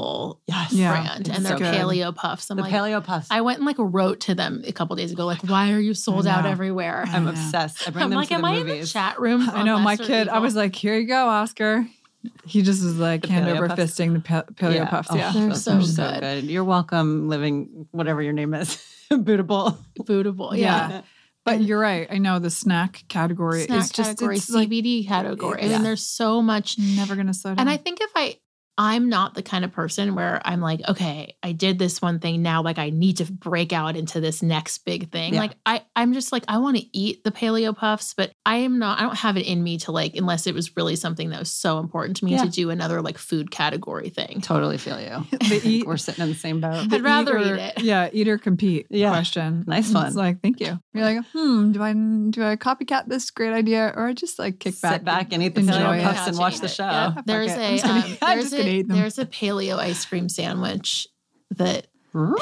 Yes. Brand it's and their good. paleo puffs. I'm The like, paleo puffs. I went and like wrote to them a couple days ago, like, oh why are you sold out everywhere? I I'm know. obsessed. I bring I'm them like, to am the I in the chat room? I know my Lesser kid. I was like, "Here you go, Oscar." He just was like The hand over puffs? fisting the pa- paleo puffs. Oh, Yeah, They're those so are good. You're welcome living whatever your name is. Bootable. Bootable, Yeah. Yeah. but you're right. I know the snack category Snack is just category, it's like CBD category. I Yeah. mean, there's so much. never gonna slow down. And I think if I, I'm not the kind of person where I'm like, okay, I did this one thing now, like I need to break out into this next big thing. Yeah. Like I, I'm just like, I want to eat the paleo puffs, but I am not, I don't have it in me to like, unless it was really something that was so important to me Yeah. to do another like food category thing. Totally feel you. the eat, We're sitting in the same boat. I'd rather eat or- eat it. Yeah, eat or compete. Yeah. question. Nice It's one. like, thank you. You're like, hmm, do I do I copycat this great idea or I just like kick back, Sit back and eat the paleo puffs and watch the show. Yeah. There's it. a I'm just gonna- um, there's just eat them. there's a paleo ice cream sandwich that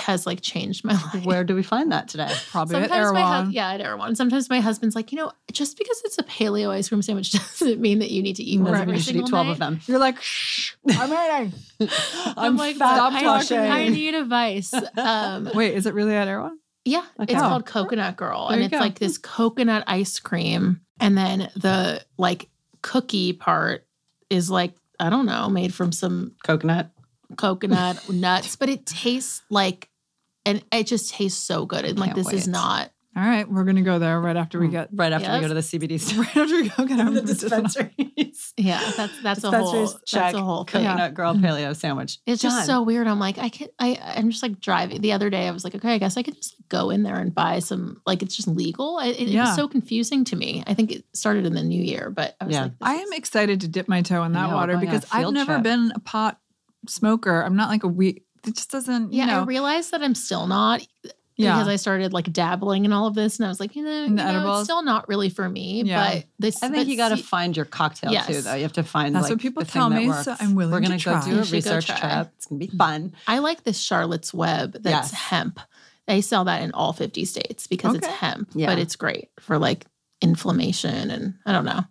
has like changed my life. Where do we find that today? Probably at Sometimes my Erewhon. husband, yeah, at Erewhon. Sometimes my husband's like, you know, just because it's a paleo ice cream sandwich doesn't mean that you need to eat one Doesn't every you should eat 12 night. of them. You're like, shh, I'm eating. I'm, like, fat "Stop I, flushing. I need advice. Um, Wait, is it really at Erewhon? yeah, Okay. it's Oh. called Coconut Girl, There and it's go. like this coconut ice cream, and then the like cookie part is like I don't know, made from some Coconut. coconut nuts, but it tastes like, and it just tastes so good. And like Can't this is not. All right, we're gonna go there right after we mm. get Right after we go to the CBD store. right after we go get our the dispensaries. Yeah, that's that's a whole check. that's a whole thing. Coconut girl mm-hmm. paleo sandwich. It's Done. just so weird. I'm like, I can I I'm just like driving. The other day I was like, okay, I guess I could just go in there and buy some like it's just legal. It, it, Yeah. was so confusing to me. I think it started in the new year, but I was Yeah. like, this I is- am excited to dip my toe in that know, water going on a because I've field never trip. been a pot smoker. I'm not like a weed. It just doesn't. You Yeah, know, I realized that I'm still not yeah. because I started like dabbling in all of this and I was like, you know, In you know it's still not really for me. Yeah. But this I think but you got to find your cocktail too, though. You have to find That's like, what people tell me, works. so I'm willing We're gonna try. go do a should research trip. It's gonna be fun. I like this Charlotte's Web that's Yes. hemp. They sell that in all 50 states because it's hemp, Yeah. but it's great for like inflammation and I don't know.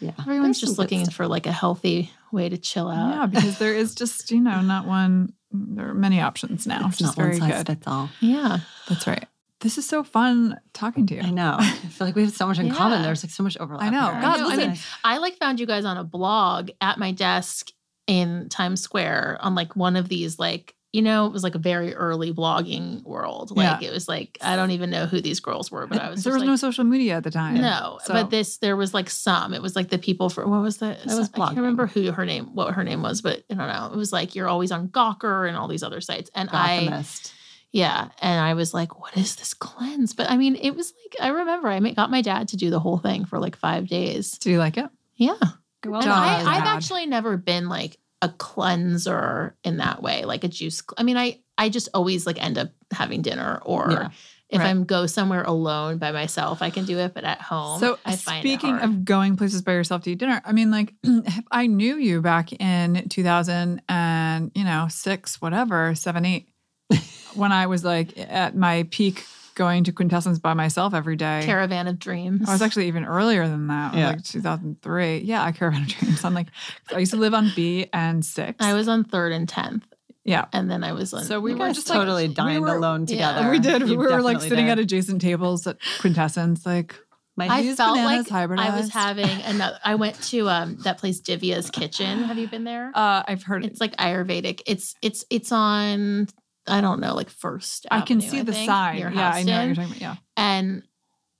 Yeah, Everyone's There's just looking for like a healthy way to chill out. yeah, because there is just you know not one. There are many options now, It's which is not one very size good. fits all. Yeah. That's right. This is so fun talking to you. I know. I feel like we have so much in common. There's like so much overlap. I know. here. God, I know. I listen. mean, I like found you guys on a blog at my desk in Times Square on like one of these like you know it was like a very early blogging world. Like it was like I don't even know who these girls were, but I was there was like, no social media at the time. No, So- but this there was like some. It was like the people for what was that? It was I can't remember who her name, what her name was, but I don't know. It was like you're always on Gawker and all these other sites, and I Gothamist. yeah, and I was like, what is this cleanse? But I mean, it was like I remember I got my dad to do the whole thing for like five days. Do you like it? Yeah, Well and I, I've actually never been like a cleanser in that way, like a juice. I mean, I I just always like end up having dinner or. Yeah. If Right. I'm go somewhere alone by myself, I can do it. But at home, So I find speaking of going places by yourself to eat dinner, I mean, like if I knew you back in 2000 and you know six, whatever, seven, eight, when I was like at my peak going to Quintessence by myself every day. Caravan of Dreams. I was actually even earlier than that, Yeah. like 2003. Yeah, I Caravan of Dreams. I'm like, I used to live on B and six. I was on third and tenth, yeah. and then I was on. So we were guys just like- totally we dined were- alone yeah, together. we did. You we were like sitting did. at adjacent tables at Quintessence, like My I felt bananas like I was having another. I went to um that place Divya's Kitchen. Have you been there? Uh, I've heard It's like Ayurvedic. It's it's it's on. I don't know, like First. I can see the think, near Yeah, I know what Houston. you're talking about. Yeah. and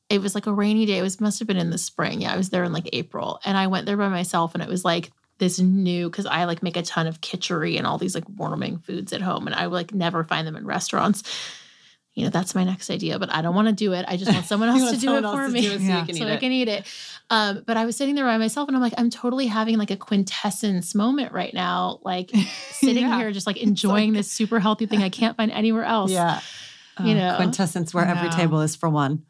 it was like a rainy day. It was must have been in the spring. Yeah, I was there in like April, and I went there by myself, and it was like this new because I like make a ton of kitchery and all these like warming foods at home, and I like never find them in restaurants. You know, that's my next idea, but I don't want to do it. I just want someone else want to do someone it else for to me. do it so Yeah. you can so I can eat it. Um, but I was sitting there by myself and I'm like, I'm totally having like a quintessence moment right now, like sitting Yeah. here just like enjoying this super healthy thing I can't find anywhere else. Yeah. You Oh, know. quintessence where every table is for one.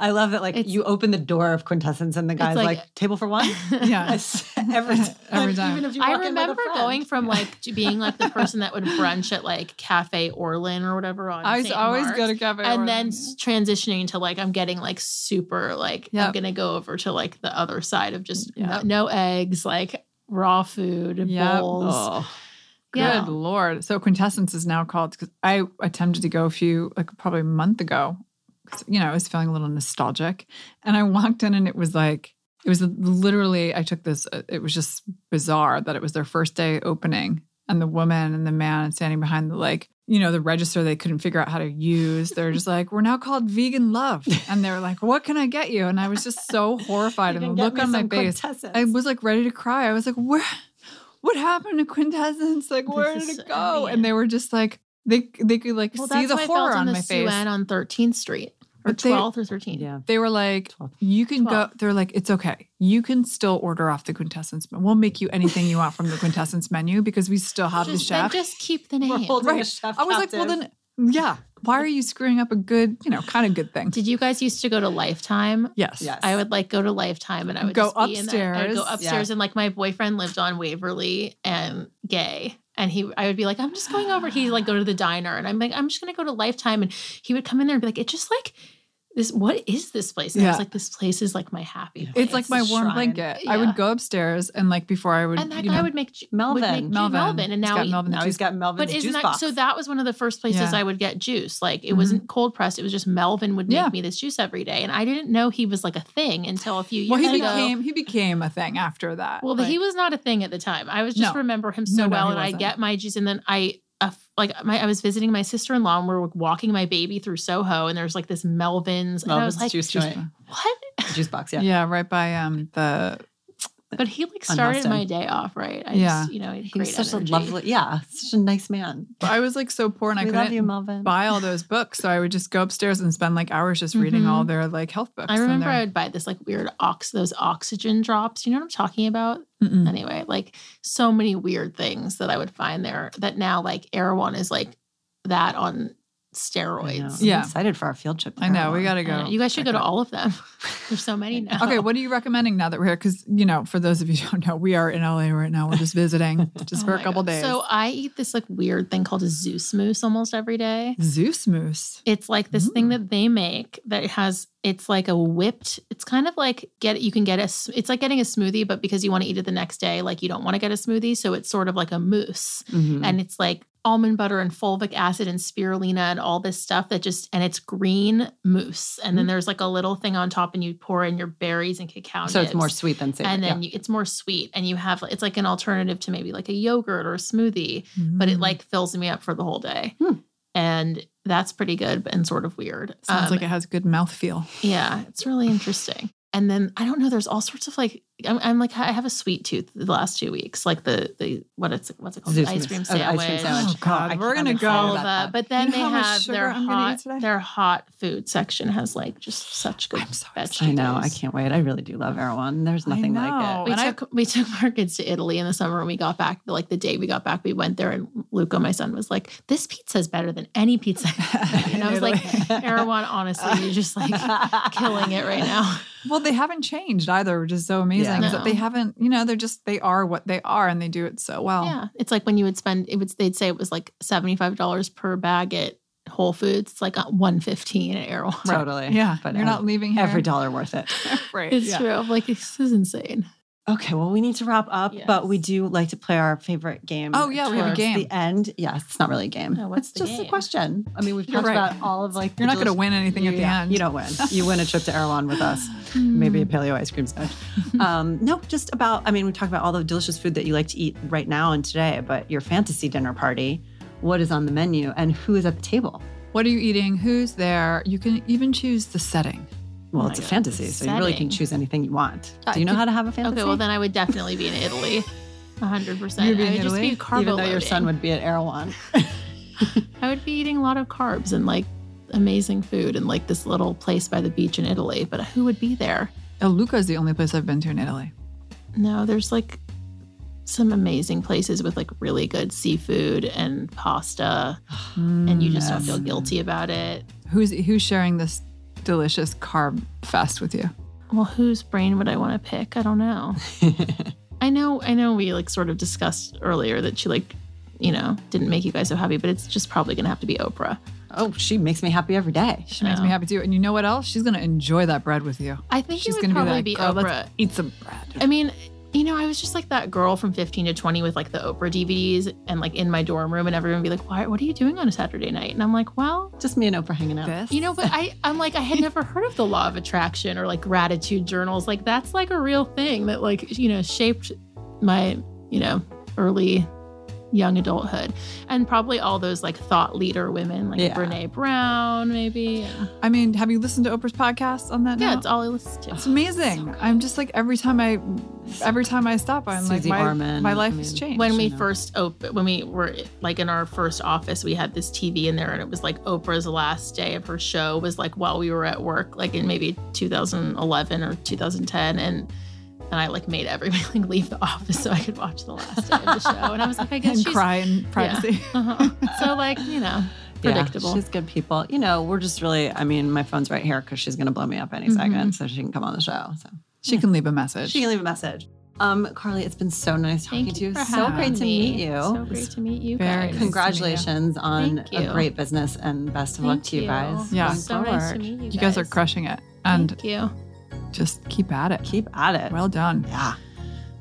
I love that. Like It's- you open the door of quintessence and the guy's like, like- table for one. Yeah. Yes. every time. Every time. Even if you I walk in with a remember going from like being like the person that would brunch at like Cafe Orlin or whatever on I was St. always Mark's, go to cafe. and Orlando. then transitioning to like I'm getting like super like I'm gonna go over to like the other side of just no, no eggs, like raw food, Yep. bowls. Oh. Good Yeah. lord! So quintessence is now called because I attempted to go a few like probably a month ago. You know, I was feeling a little nostalgic, and I walked in and it was like it was literally. I took this. uh, It was just bizarre that it was their first day opening, and the woman and the man standing behind the like you know the register they couldn't figure out how to use. They're just like, "We're now called Vegan Love," and they were like, "What can I get you?" And I was just so horrified, and the look on my face. I was like ready to cry. I was like, where what happened to quintessence? Like, This where did it go? and they were just like they they could like Well, see the horror on on my face. Suen on 13th Street or they- 12th or 13th. yeah. They were like, 12. you can go. They're like, it's okay. You can still order off the quintessence. menu. We'll make you anything you want from the quintessence menu because we still have Just, the chef. then just keep the We're name. the Right. chef I was like, well then, yeah. Why are you screwing up a good, you know, kind of good thing? Did you guys used to go to Life Thyme? yes. Yes. I would like go to Life Thyme and I would Go just be in there. I'd go upstairs. upstairs and like my boyfriend lived on Waverly and gay. And he I would be like, I'm just going over. He'd like go to the diner and I'm like, I'm just gonna go to Life Thyme. And he would come in there and be like, it just like this, what is this place? And I was Yeah. like, this place is like my happy place. It's like my warm shrine. blanket. I would go upstairs and like before I would, and that you guy know, would make Ju- Melvin. would make Ju- Melvin. Melvin. And He's now got he, Melvin now the he's juice- got Melvin's but isn't juice that box. so? That was one of the first places Yeah. I would get juice. Like it Mhm. wasn't cold pressed; it was just Melvin would make Yeah. me this juice every day, and I didn't know he was like a thing until a few years Well, he ago. became he became a thing after that. Well, but Like, he was not a thing at the time. I was just No. remember him so No, no, well, he and I get my juice, and then I. Uh, like my, I was visiting my sister in law, and we are walking my baby through Soho, and there's like this Melvin's, and I was like, juice Juice joint. "What?" juice box. Yeah. yeah. right by um the But he like started my day off right. I Yeah. just, you know, he was such energy. a lovely, yeah, such a nice man. I was like so poor and I we love couldn't you, buy all those books, so I would just go upstairs and spend like hours just reading Mhm. all their like health books. I remember I would buy this like weird ox, those oxygen drops. You know what I'm talking about? Mm-mm. Anyway, like so many weird things that I would find there. That now like Erewhon is like that on I know. steroids. I'm Yeah. excited for our field trip. I know we got to go. You guys should go to all of them. There's so many now. Okay, what are you recommending now that we're here? Because you know, for those of you who don't know, we are in LA right now. We're just visiting, just Oh for a couple God. days. So I eat this like weird thing called a Zeus mousse almost every day. Zeus Mousse. It's like this thing that they make that has it's like a whipped. It's kind of like get you can get a It's like getting a smoothie, but because you want to eat it the next day, like you don't want to get a smoothie, so it's sort of like a mousse, Mhm. and it's like almond butter and fulvic acid and spirulina and all this stuff that just and it's green mousse, and then Mm. there's like a little thing on top, and you pour in your berries and cacao. so it's more sweet than savory. And then yeah. you, it's more sweet, and you have it's like an alternative to maybe like a yogurt or a smoothie, but it Mm. like fills me up for the whole day. Hmm. And that's pretty good and sort of weird. sounds Um, like it has good mouthfeel. yeah, it's really interesting. And then I don't know. There's all sorts of like I'm, I'm like I have a sweet tooth the last two weeks, like the the what it's what's it called, Zeus ice cream mousse. Oh, sandwich. ice cream sandwich. Oh, God, I- we're gonna go. All about that, that. but then You they know how have their I'm hot their hot food section has like just such good I'm so vegetables. I know. I can't wait. I really do love Erewhon. There's nothing like it. We And I- took we took our kids to Italy in the summer and we got back like the day we got back we went there and Luca my son was like this pizza is better than any pizza and I was like Erewhon honestly you're just like killing it right now Well, they haven't changed either, which is so amazing. Yeah. Is That they haven't, you know, they're just they are what they are, and they do it so well. yeah it's like when you would spend it would they'd say it was like $75 per bag at Whole Foods it's like 115 at Erewhon Totally. yeah. But you're uh, not leaving here. every dollar worth it. right. it's yeah. true I'm like this is insane Okay, well, we need to wrap up, but we do like to play our favorite game. Oh, yeah, we have a game. The end. Yes, it's not really a game. What's it's just a question. I mean, we've talked right. about all of like. You're not going to win anything at the Yeah, end. You don't win. You win a trip to Erewhon with us. Maybe a paleo ice cream sandwich. um, no, just about. I mean, we talked about all the delicious food that you like to eat right now and today, but your fantasy dinner party. What is on the menu and who is at the table? What are you eating? Who's there? You can even choose the setting. Well, my it's a God, fantasy, so you really can choose anything you want. I Do uh, you know could- how to have a fantasy? Okay, well then I would definitely be in Italy. hundred percent. You'd be I in would just Italy? be carbo even though your son would be at Erewhon. I would be eating a lot of carbs and like amazing food and like this little place by the beach in Italy. But who would be there? El Luca is the only place I've been to in Italy. No, there's like some amazing places with like really good seafood and pasta, mm, and you just don't feel guilty about it. Who's who's sharing this delicious carb fest with you? Well, whose brain would I want to pick? I don't know. I know, I know. We like sort of discussed earlier that she like, you know, didn't make you guys so happy, but it's just probably gonna have to be Oprah. Oh, she makes me happy every day. She makes me happy too. And you know what else? She's gonna enjoy that bread with you. I think She's it would gonna probably be oh, be. Oprah. Let's eat some bread. I mean, you know, I was just like that girl from 15 to 20 with like the Oprah DVDs and like in my dorm room, and everyone would be like, "Why? What are you doing on a Saturday night?" And I'm like, "Well, Just me and Oprah hanging out. This? you know, but I, I'm like, I had never heard of the law of attraction or like gratitude journals. Like that's like a real thing that like you know shaped my you know early young adulthood and probably all those like thought leader women like Yeah. Brene Brown maybe. And- I mean, have you listened to Oprah's podcast on that? yeah, now? it's all I listen to. It's amazing. I'm just like every time I, every time I stop, I'm Susie like my, Orman, my I life mean, has changed. when we know. first opened when we were like in our first office we had this tv in there and it was like oprah's last day of her show was like while we were at work like in maybe 2011 or 2010 and and i like made everybody like leave the office so i could watch the last day of the show and i was like i guess and she's cry in privacy. uh-huh. so like you know predictable Yeah, she's good people. You know, we're just really, I mean, my phone's right here because she's going to blow me up any second so she can come on the show. So She can leave a message. she can leave a message. Um, Carly, it's been so nice talking thank to you you. for So great having to me. meet you. so great to meet you Very guys nice to you. Congratulations on a great business and best of luck to you, guys. Yeah. going so nice to meet you guys. you guys are crushing it, and thank you just keep at it. Keep at it. Well done. yeah.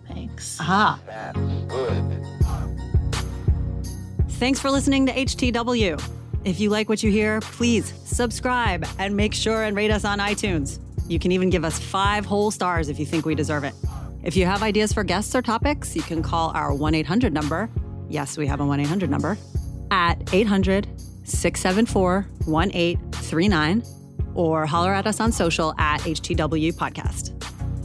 thanks Ah. Thanks for listening to H2W. If you like what you hear, please subscribe and make sure and rate us on iTunes. You can even give us five whole stars if you think we deserve it. If you have ideas for guests or topics, you can call our 1 800 number. Yes, we have a 1 800 number at 800 674 1839 or holler at us on social at H2W Podcast.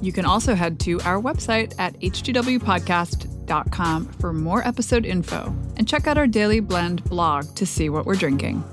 You can also head to our website at h2wpodcast.com for more episode info and check out our Daily Blend blog to see what we're drinking.